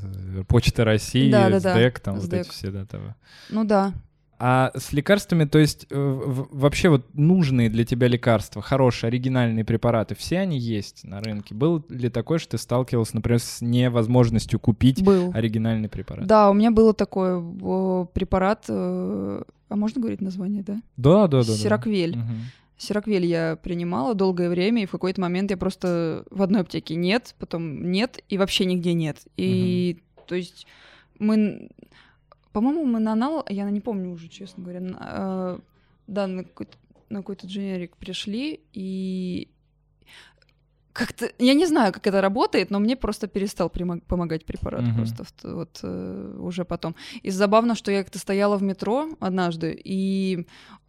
Почта России, да, да, СДЭК, да. там СДЭК. вот эти все, да, того. Ну да. А с лекарствами, то есть э, вообще вот нужные для тебя лекарства, хорошие, оригинальные препараты, все они есть на рынке? Был ли такое, что ты сталкивался, например, с невозможностью купить Был. оригинальный препарат? Да, у меня было такое препарат, а можно говорить название, да? Да, да, да. Сироквель. Да. Угу. Сироквель я принимала долгое время, и в какой-то момент я просто в одной аптеке нет, потом нет, и вообще нигде нет. И угу. то есть мы, по-моему, мы на анал, я не помню уже, честно говоря, на, э, да, на какой-то, на какой-то дженерик пришли, и как-то я не знаю, как это работает, но мне просто перестал помогать препарат uh-huh. просто вот э, уже потом. И забавно, что я как-то стояла в метро однажды, и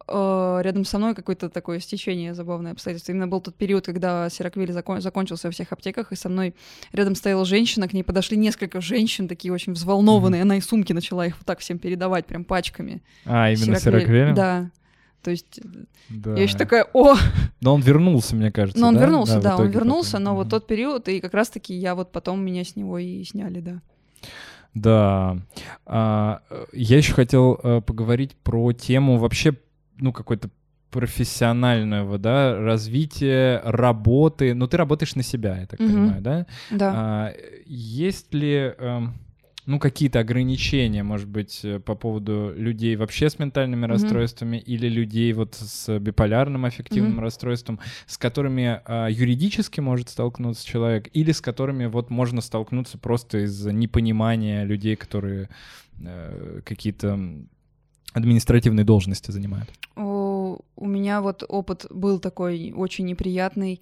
э, рядом со мной какое-то такое стечение забавное обстоятельство. Именно был тот период, когда Сироквиль закон- закончился во всех аптеках, и со мной рядом стояла женщина, к ней подошли несколько женщин, такие очень взволнованные, mm-hmm. она из сумки начала их вот так всем передавать, прям пачками. А, именно Сироквиль? Да. То есть да. я еще такая, о! Но он вернулся, мне кажется. Но он да? вернулся, да, да он вернулся, потом. но mm-hmm. вот тот период, и как раз-таки я вот потом меня с него и сняли, да. Да. А, я еще хотел а, поговорить про тему вообще ну, какой-то профессионального, да, развития работы. Ну, ты работаешь на себя, я так mm-hmm. понимаю, да? Да. А, есть ли, э, ну, какие-то ограничения, может быть, э, по поводу людей вообще с ментальными mm-hmm. расстройствами или людей вот с биполярным аффективным mm-hmm. расстройством, с которыми э, юридически может столкнуться человек или с которыми вот можно столкнуться просто из-за непонимания людей, которые э, какие-то административные должности занимают? О, у меня вот опыт был такой очень неприятный.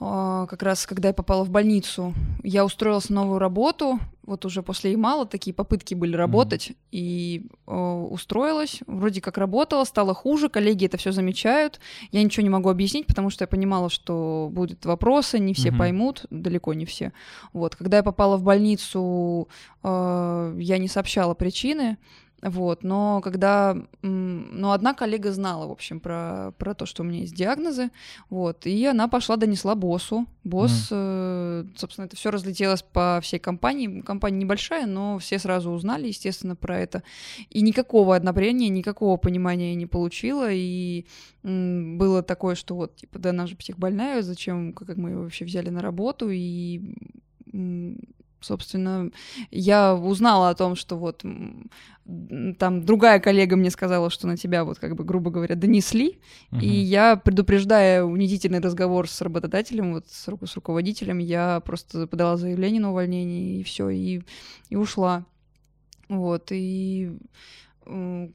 О, как раз когда я попала в больницу, я устроилась на новую работу, вот уже после Ямала такие попытки были работать, mm-hmm. и о, устроилась, вроде как работала, стало хуже, коллеги это все замечают, я ничего не могу объяснить, потому что я понимала, что будут вопросы, не все mm-hmm. поймут, далеко не все. Вот, когда я попала в больницу, э, я не сообщала причины, вот, но когда, ну, одна коллега знала, в общем, про, про то, что у меня есть диагнозы, вот, и она пошла, донесла боссу. Босс, mm. э, собственно, это все разлетелось по всей компании. Компания небольшая, но все сразу узнали, естественно, про это. И никакого одобрения, никакого понимания я не получила, и м, было такое, что вот, типа, да она же психбольная, зачем, как мы ее вообще взяли на работу, и собственно, я узнала о том, что вот там другая коллега мне сказала, что на тебя вот как бы, грубо говоря, донесли, uh-huh. и я, предупреждая унизительный разговор с работодателем, вот с, с руководителем, я просто подала заявление на увольнение, и все, и, и ушла. Вот, и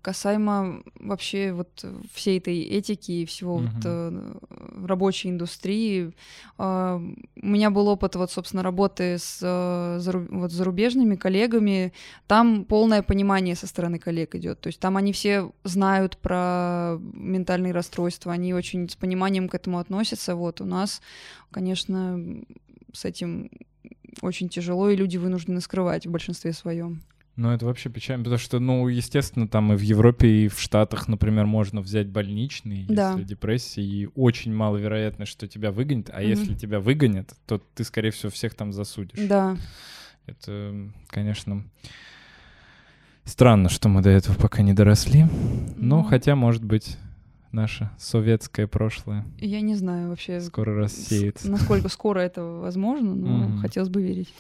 касаемо вообще вот всей этой этики и всего uh-huh. вот э, рабочей индустрии, э, у меня был опыт вот, собственно, работы с э, заруб... вот, зарубежными коллегами, там полное понимание со стороны коллег идет, то есть там они все знают про ментальные расстройства, они очень с пониманием к этому относятся, вот у нас, конечно, с этим очень тяжело, и люди вынуждены скрывать в большинстве своем. Ну, это вообще печально, потому что, ну, естественно, там и в Европе, и в Штатах, например, можно взять больничный, да. если депрессия, и очень маловероятно, что тебя выгонят, а mm-hmm. если тебя выгонят, то ты, скорее всего, всех там засудишь. Да. Это, конечно, странно, что мы до этого пока не доросли, но mm-hmm. хотя, может быть, наше советское прошлое. Я не знаю вообще. Скоро рассеется. Насколько скоро это возможно, но хотелось бы верить.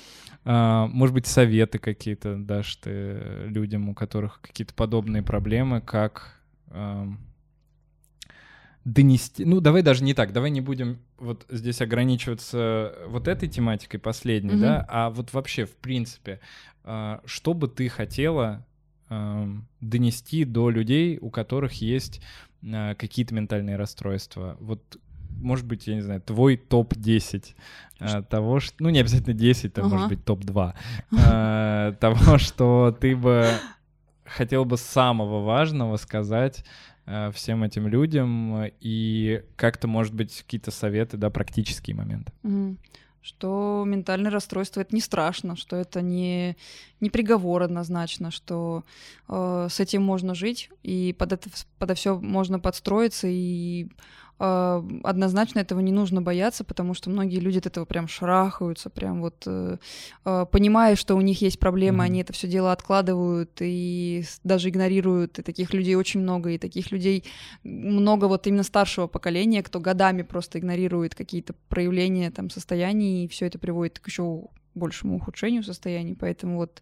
А, может быть, советы какие-то дашь ты людям, у которых какие-то подобные проблемы, как а, донести... Ну, давай даже не так, давай не будем вот здесь ограничиваться вот этой тематикой последней, mm-hmm. да, а вот вообще, в принципе, а, что бы ты хотела донести до людей, у которых есть какие-то ментальные расстройства? Вот может быть, я не знаю, твой топ-10 э, того, что... Ну, не обязательно 10, там, ага. может быть, топ-2. Э, того, что ты бы хотел бы самого важного сказать э, всем этим людям, и как-то, может быть, какие-то советы, да, практические моменты. Что ментальное расстройство это не страшно, что это не, не приговор однозначно, что э, с этим можно жить, и под это, под все можно подстроиться и однозначно этого не нужно бояться, потому что многие люди от этого прям шарахаются, прям вот э, а, понимая, что у них есть проблемы, mm-hmm. они это все дело откладывают и даже игнорируют. И таких людей очень много, и таких людей много вот именно старшего поколения, кто годами просто игнорирует какие-то проявления там состояний, и все это приводит к еще большему ухудшению состояния. Поэтому вот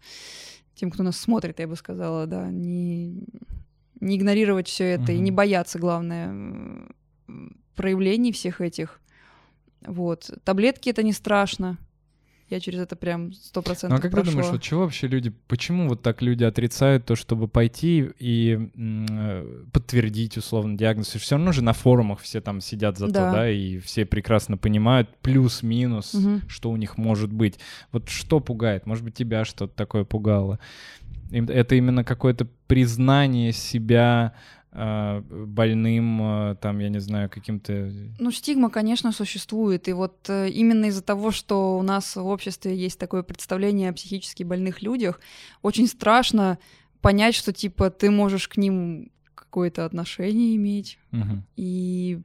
тем, кто нас смотрит, я бы сказала, да, не, не игнорировать все это mm-hmm. и не бояться, главное, проявлений всех этих. Вот. Таблетки это не страшно. Я через это прям сто процентов Ну а как прошла. ты думаешь, вот чего вообще люди, почему вот так люди отрицают то, чтобы пойти и м- подтвердить условно диагноз? Все равно же на форумах все там сидят за да. да, и все прекрасно понимают плюс-минус, угу. что у них может быть. Вот что пугает? Может быть, тебя что-то такое пугало? Это именно какое-то признание себя больным, а, там, я не знаю, каким-то... Ну, стигма, конечно, существует. И вот э, именно из-за того, что у нас в обществе есть такое представление о психически больных людях, очень страшно понять, что, типа, ты можешь к ним какое-то отношение иметь. Угу. И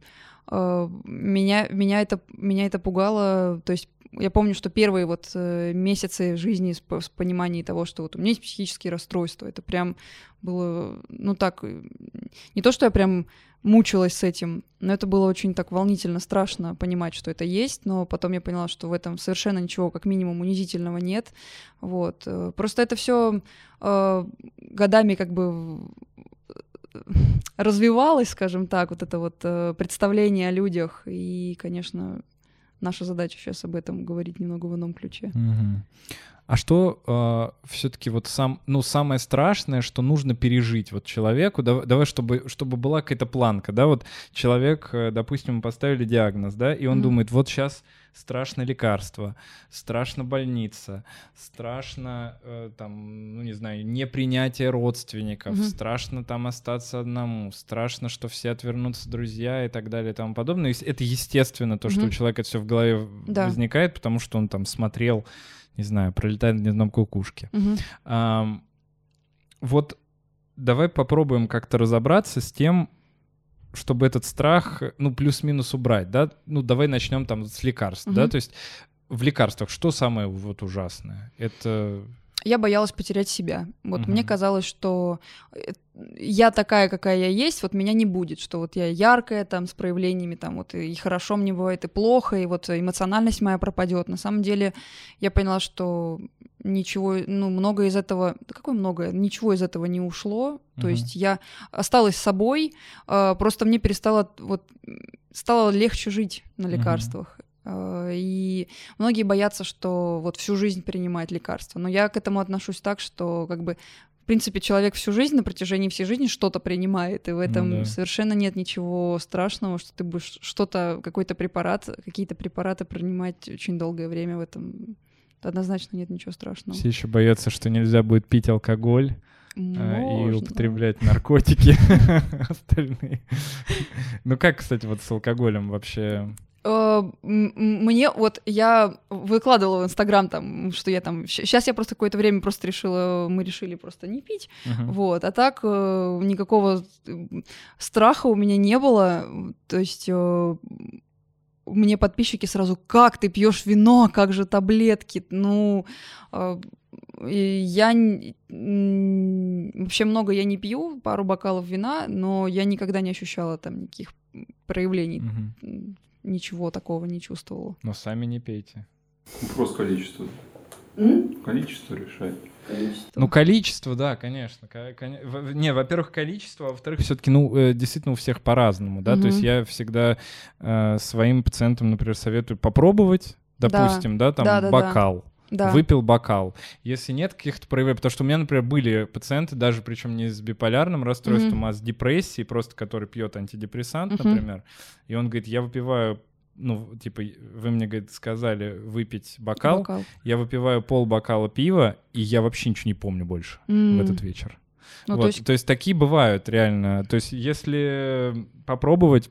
э, меня, меня, это, меня это пугало. То есть я помню, что первые вот э, месяцы жизни с, с пониманием того, что вот у меня есть психические расстройства, это прям было, ну так, э, не то, что я прям мучилась с этим, но это было очень так волнительно, страшно понимать, что это есть, но потом я поняла, что в этом совершенно ничего, как минимум, унизительного нет, вот. Э, просто это все э, годами как бы развивалось, скажем так, вот это вот э, представление о людях, и, конечно, наша задача сейчас об этом говорить немного в ином ключе. Угу. А что э, все-таки вот сам, ну, самое страшное, что нужно пережить вот человеку, давай, давай чтобы, чтобы была какая-то планка, да, вот человек, э, допустим, поставили диагноз, да, и он Мгм. думает, вот сейчас страшно лекарство, страшно больница, страшно, э, там, ну, не знаю, непринятие родственников, Мгм. страшно там остаться одному, страшно, что все отвернутся друзья и так далее и тому подобное. И Это естественно, то, что Мгм. у человека все в голове Да. возникает, потому что он там смотрел, не знаю, пролетает над гнездом кукушки. Мгм. Ам, вот давай попробуем как-то разобраться с тем, чтобы этот страх, ну, плюс-минус убрать, да? Ну, давай начнем там с лекарств, да? Мгм. То есть в лекарствах что самое вот ужасное? Это... Я боялась потерять себя. Вот Мгм. мне казалось, что э, я такая, какая я есть, вот меня не будет, что вот я яркая там с проявлениями там вот и хорошо мне бывает, и плохо, и вот эмоциональность моя пропадет. На самом деле я поняла, что ничего, ну много из этого, да какое многое, ничего из этого не ушло. То Мгм. есть я осталась собой, э, просто мне перестало вот стало легче жить на лекарствах. Э, И многие боятся, что вот всю жизнь принимать лекарства. Но я к этому отношусь так, что как бы в принципе человек всю жизнь на протяжении всей жизни что-то принимает, и в этом да. совершенно нет ничего страшного, что ты будешь что-то, какой-то препарат, какие-то препараты принимать очень долгое время в этом. Однозначно нет ничего страшного. Все еще боятся, что нельзя будет пить алкоголь и Можно. употреблять наркотики остальные. Ну как, кстати, вот с алкоголем вообще? Э, Мне вот я выкладывала в Инстаграм там, что я там... Сейчас я просто какое-то время просто решила, мы решили просто не пить, Мгм. Вот, а так э, никакого страха у меня не было. То есть э, мне подписчики сразу, как ты пьешь вино, как же таблетки, ну я вообще много я не пью, пару бокалов вина, но я никогда не ощущала там никаких проявлений, Мгм. М, ничего такого не чувствовала. Но сами не пейте. Вопрос количества. Количество решает. Ну, количество, да, конечно. Не, во-первых, количество, а во-вторых, все-таки, ну, э, действительно, у всех по-разному, да. То есть я всегда э, своим пациентам, например, советую попробовать, допустим, да, там Да-да-да. бокал. Да. Выпил бокал. Если нет каких-то проявлений, потому что у меня, например, были пациенты, даже причем не с биполярным расстройством, Мгм. а с депрессией, просто который пьет антидепрессант, Мгм. например, и он говорит, я выпиваю, ну, типа, вы мне, говорит, сказали выпить бокал, Бокал. я выпиваю пол бокала пива, и я вообще ничего не помню больше в М. этот вечер. Ну, Вот, то есть такие бывают реально. То есть если попробовать,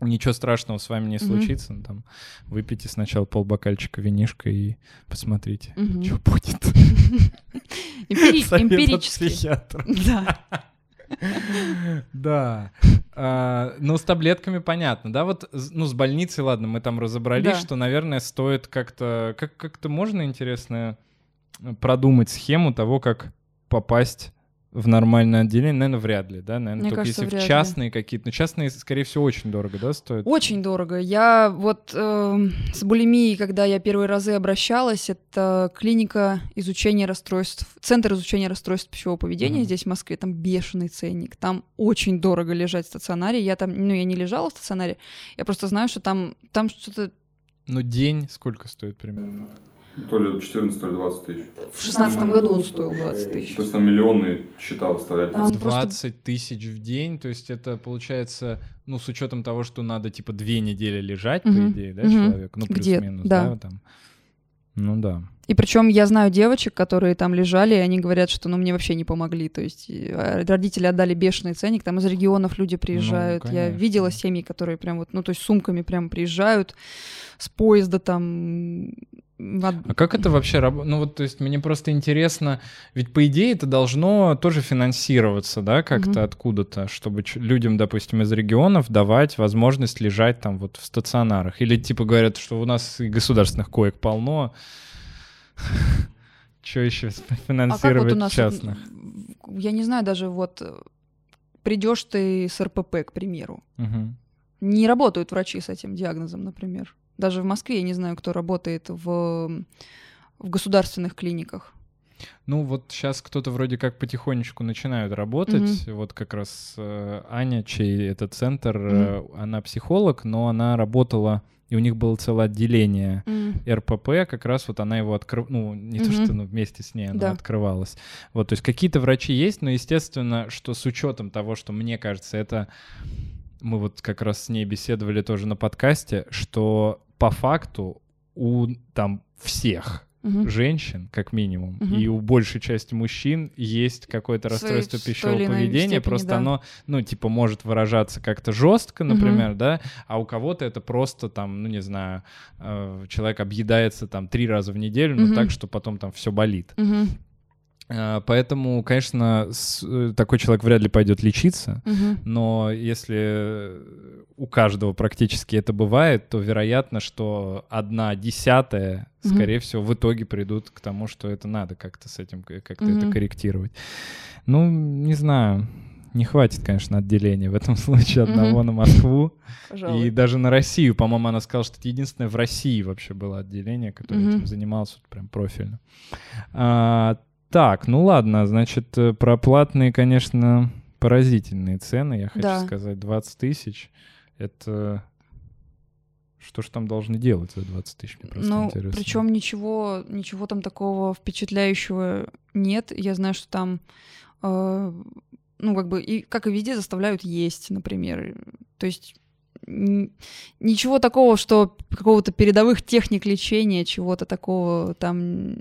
ничего страшного с вами не случится. Ну, Там, выпейте сначала полбокальчика винишка и посмотрите, Мгм. что будет. Эмпирически. психиатра. Да. Да. А, Ну, с таблетками понятно, да? Вот, ну, с больницей, ладно, мы там разобрались, Да. что, наверное, стоит как-то... Как- Как-то можно, интересно, продумать схему того, как попасть в нормальное отделение? Наверное, вряд ли, да? Наверное, Мне только кажется, если в частные какие-то. Но частные, скорее всего, очень дорого, да, стоят? Очень дорого. Я вот эм, с булимией, когда я первые разы обращалась, это клиника изучения расстройств, центр изучения расстройств пищевого поведения Мгм. здесь в Москве, там бешеный ценник, там очень дорого лежать в стационаре. Я там, ну, я не лежала в стационаре, я просто знаю, что там, там что-то Ну, день сколько стоит примерно? То ли 14, то ли 20 тысяч. в шестнадцатом году он стоил 20 тысяч. То есть там миллионные счета выставляли. Там просто- 20 тысяч в день, то есть это получается, ну, с учетом того, что надо, типа, две недели лежать, по Мгм. идее, да, Мгм. человек? Ну, плюс-минус, да. да, там. Ну, да. И причем я знаю девочек, которые там лежали, и они говорят, что ну мне вообще не помогли. То есть э, родители отдали бешеный ценник, там из регионов люди приезжают. я Ну, конечно. видела семьи, которые прям вот, ну то есть сумками прям приезжают с поезда там. А как это вообще работает? Ну вот, то есть мне просто интересно, ведь по идее это должно тоже финансироваться, да, как-то Мгм. откуда-то, чтобы людям, допустим, из регионов давать возможность лежать там вот в стационарах. Или типа говорят, что у нас и государственных коек полно. Что еще А финансировать частных? я не знаю даже вот придешь ты с РПП, к примеру, не работают врачи с этим диагнозом, например. Даже в Москве я не знаю, кто работает в в государственных клиниках. Ну вот сейчас кто-то вроде как потихонечку начинают работать. Вот как раз э, Аня, чей это центр, э, она психолог, но она работала и у них было целое отделение М. РПП, как раз вот она его открыла, ну, не то, Мгм. что ну, вместе с ней она Да. открывалась. Вот, то есть какие-то врачи есть, но, естественно, что с учетом того, что мне кажется, это мы вот как раз с ней беседовали тоже на подкасте, что по факту у там всех Мгм. женщин, как минимум, Мгм. и у большей части мужчин есть какое-то Свои- расстройство той пищевого поведения, степени, просто да. оно, ну, типа, может выражаться как-то жестко, например, да, а у кого-то это просто там, ну, не знаю, э, человек объедается там три раза в неделю, но Мгм. так, что потом там все болит. Мгм. Э, Поэтому, конечно, э, такой человек вряд ли пойдет лечиться, Мгм. но если у каждого практически это бывает, то вероятно, что одна десятая, Мгм. скорее всего, в итоге придут к тому, что это надо как-то с этим, как-то это Мгм. корректировать. Ну, не знаю. Не хватит, конечно, отделения в этом случае одного Мгм. на Москву. Пожалуй. И даже на Россию, по-моему, она сказала, что это единственное в России вообще было отделение, которое Мгм. этим занималось вот прям профильно. А, так, ну ладно, значит, э, про платные, конечно, поразительные цены, я хочу Да. сказать, 20 тысяч. Это... Что ж там должны делать за 20 тысяч, мне просто Ну, интересно. причем ничего, ничего там такого впечатляющего нет. Я знаю, что там, э, ну, как бы, и, как и везде, заставляют есть, например. То есть ничего такого, что какого-то передовых техник лечения, чего-то такого там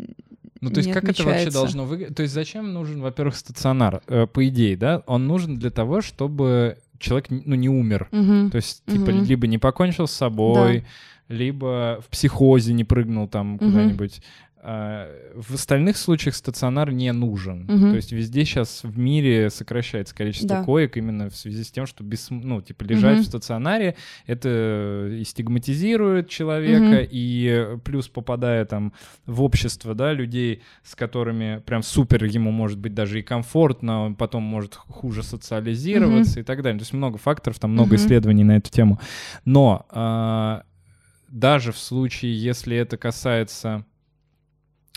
Ну, то есть не как это вообще отмечается. должно выглядеть? То есть зачем нужен, во-первых, стационар? Э, по идее, да? Он нужен для того, чтобы человек, ну, не умер. Мгм. То есть, типа, Мгм. либо не покончил с собой, либо в психозе не прыгнул там куда-нибудь. А, В остальных случаях стационар не нужен. Мгм. То есть везде сейчас в мире сокращается количество Да. коек именно в связи с тем, что без, ну, типа, лежать Мгм. в стационаре это и стигматизирует человека, Мгм. и плюс попадая там в общество, да, людей, с которыми прям супер ему может быть даже и комфортно, он потом может хуже социализироваться и так далее. То есть много факторов, там много Мгм. исследований на эту тему. Но а, даже в случае, если это касается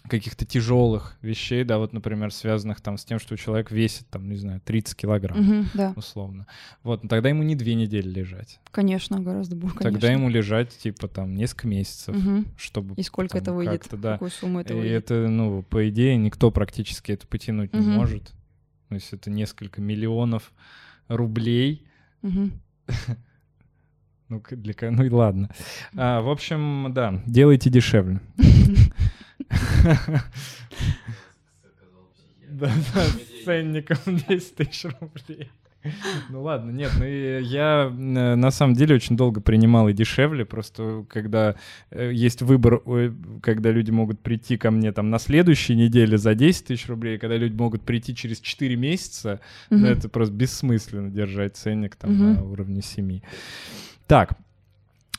каких-то тяжелых вещей, да, вот, например, связанных там с тем, что человек весит, там, не знаю, 30 килограмм, Мгм, да, условно. Вот, ну, тогда ему не две недели лежать. конечно, гораздо больше. Тогда ему лежать, типа, там, несколько месяцев, Мгм. чтобы... И сколько там это выйдет? да. Какую сумму это И выйдет? это, ну, по идее, никто практически это потянуть не Мгм. может. То есть это несколько миллионов рублей. Мгм. Ну, для ну и ладно. А, в общем, да, делайте дешевле. Да, с ценником 10 тысяч рублей. Ну ладно, нет, ну и я э, на самом деле очень долго принимал и дешевле, просто когда э, есть выбор, когда люди могут прийти ко мне там на следующей неделе за 10 тысяч рублей, когда люди могут прийти через 4 месяца, Мгм. ну, это просто бессмысленно держать ценник там Мгм. на уровне 7. Так,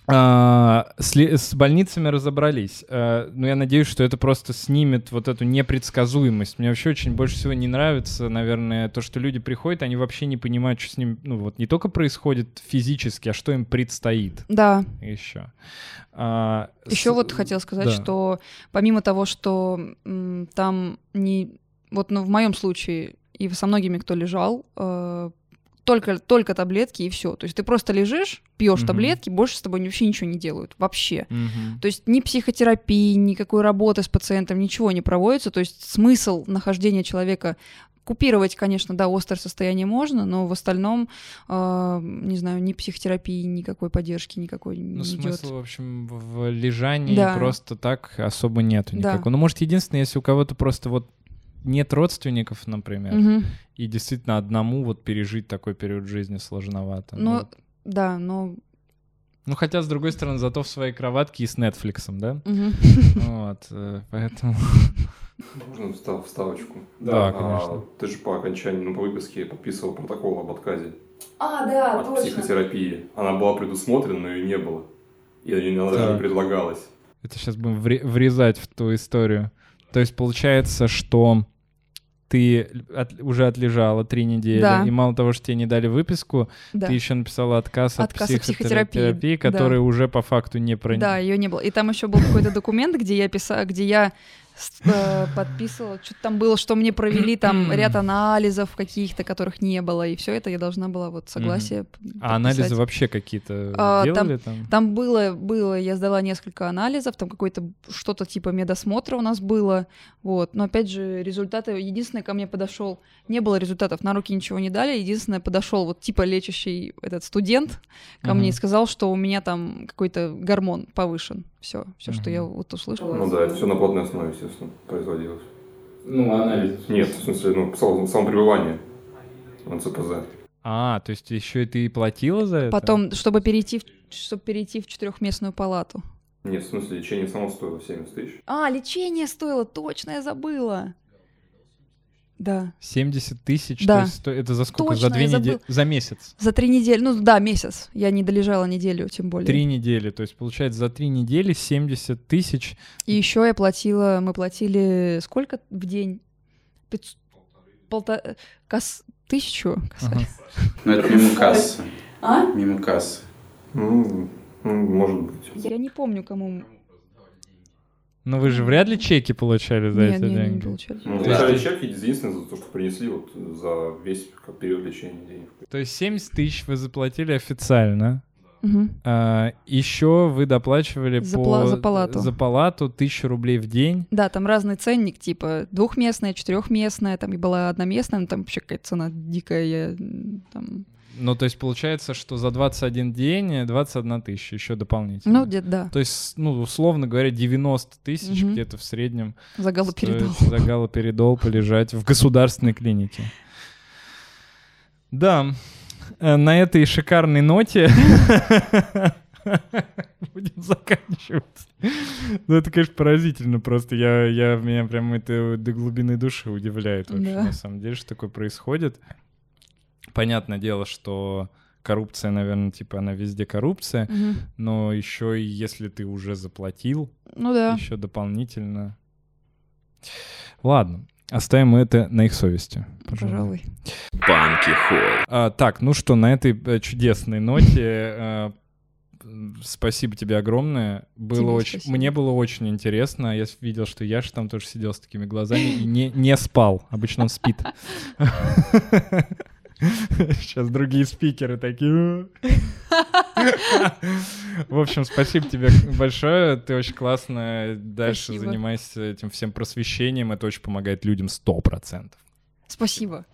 а, с, с больницами разобрались. А, ну, я надеюсь, что это просто снимет вот эту непредсказуемость. Мне вообще очень больше всего не нравится, наверное, то, что люди приходят, они вообще не понимают, что с ним, ну, вот не только происходит физически, а что им предстоит Да, еще. А, Еще с- вот хотела сказать, да. что помимо того, что м, там не... Вот ну, в моем случае и со многими, кто лежал, э, только, только таблетки и все. То есть ты просто лежишь, пьешь Мгм. таблетки, больше с тобой вообще ничего не делают. Вообще. Мгм. То есть ни психотерапии, никакой работы с пациентом, ничего не проводится. То есть смысл нахождения человека купировать, конечно, да, острое состояние можно, но в остальном, э, не знаю, ни психотерапии, никакой поддержки никакой Ну, не идет. смысла, в общем, в в лежании Да. просто так особо нету Да. никакого. Ну, может, единственное, если у кого-то просто вот нет родственников, например, Мгм. и действительно одному вот пережить такой период жизни сложновато. Ну, Ну, да, но... ну, хотя, с другой стороны, зато в своей кроватке и с Нетфликсом, да? мгм. Вот, э, поэтому... Можно встав- вставочку? Да, А, конечно. ты же по окончании, ну, по выписке подписывал протокол об отказе А, да, от психотерапии. Она была предусмотрена, но ее не было. И она даже Так. не предлагалась. Это сейчас будем вре- врезать в ту историю. То есть получается, что ты от- уже отлежала три недели, Да. и мало того, что тебе не дали выписку, Да. ты еще написала отказ, Отказ от от психотерапии, психотерапии, который да. уже по факту не про... Да, ее не было. И там еще был какой-то документ, где я писала, где я подписывала. Что-то там было, что мне провели там ряд анализов каких-то, которых не было. И все это я должна была вот согласие А анализы вообще какие-то А, делали там? Там было, было, я сдала несколько анализов, там какой-то что-то типа медосмотра у нас было, вот. Но опять же результаты, единственное ко мне подошел, не было результатов, на руки ничего не дали, единственное подошел вот типа лечащий этот студент ко мне и сказал, что у меня там какой-то гормон повышен. Все, все, что я вот услышала. Ну да, это все на платной основе, естественно, производилось. Ну, анализы. Нет, в смысле, ну, сам- самопребывание в НЦПЗ. А, то есть еще и ты платила за это? Потом, чтобы перейти, в, чтобы перейти в четырехместную палату. Нет, в смысле, лечение само стоило 70 тысяч. А, лечение стоило, точно, я забыла. Да. 70 тысяч, Да. то есть это за сколько? Точно, за две недели? За месяц? За три недели, ну да, месяц. Я не долежала неделю, тем более. Три недели, то есть получается за три недели 70 тысяч. И еще я платила, мы платили сколько в день? Пятьс- Полта... Кос... Тысячу? Ага. Ну, это мимо кассы. А? Мимо кассы. Ну, ну, может быть. Я не помню, кому... Но вы же вряд ли чеки получали за Нет, эти нет, не деньги. получали. Ну, Да. взяли чек единственное за то, что принесли вот за весь как, период лечения денег. То есть 70 тысяч вы заплатили официально. Мгм. еще вы доплачивали За по... пла- за палату. За палату тысячу рублей в день. Да, там разный ценник, типа двухместная, четырехместная, там и была одноместная, но там вообще какая-то цена дикая, я там... Ну, то есть получается, что за 21 день 21 тысяча еще дополнительно. Ну, где-то, да, То есть, ну, условно говоря, 90 тысяч Мгм. где-то в среднем за галоперидол. за галоперидол полежать в государственной клинике. Да, э, на этой шикарной ноте будем заканчивать. Ну, это, конечно, поразительно просто. Я, я, меня прям это до глубины души удивляет вообще, Да. на самом деле, что такое происходит. Понятное дело, что коррупция, наверное, типа, она везде коррупция, Мгм. но еще и если ты уже заплатил, Ну да, еще дополнительно. Ладно, оставим это на их совести. Пожалуй. пожалуй. А, так, ну что, на этой э, чудесной ноте э, спасибо тебе огромное. Было Тебе очень, спасибо. мне было очень интересно. Я видел, что Яша там тоже сидел с такими глазами и не, не спал. Обычно он спит. Сейчас другие спикеры такие. В общем, спасибо тебе большое. Ты очень классно дальше Спасибо. занимаешься этим всем просвещением. Это очень помогает людям 100%. Спасибо.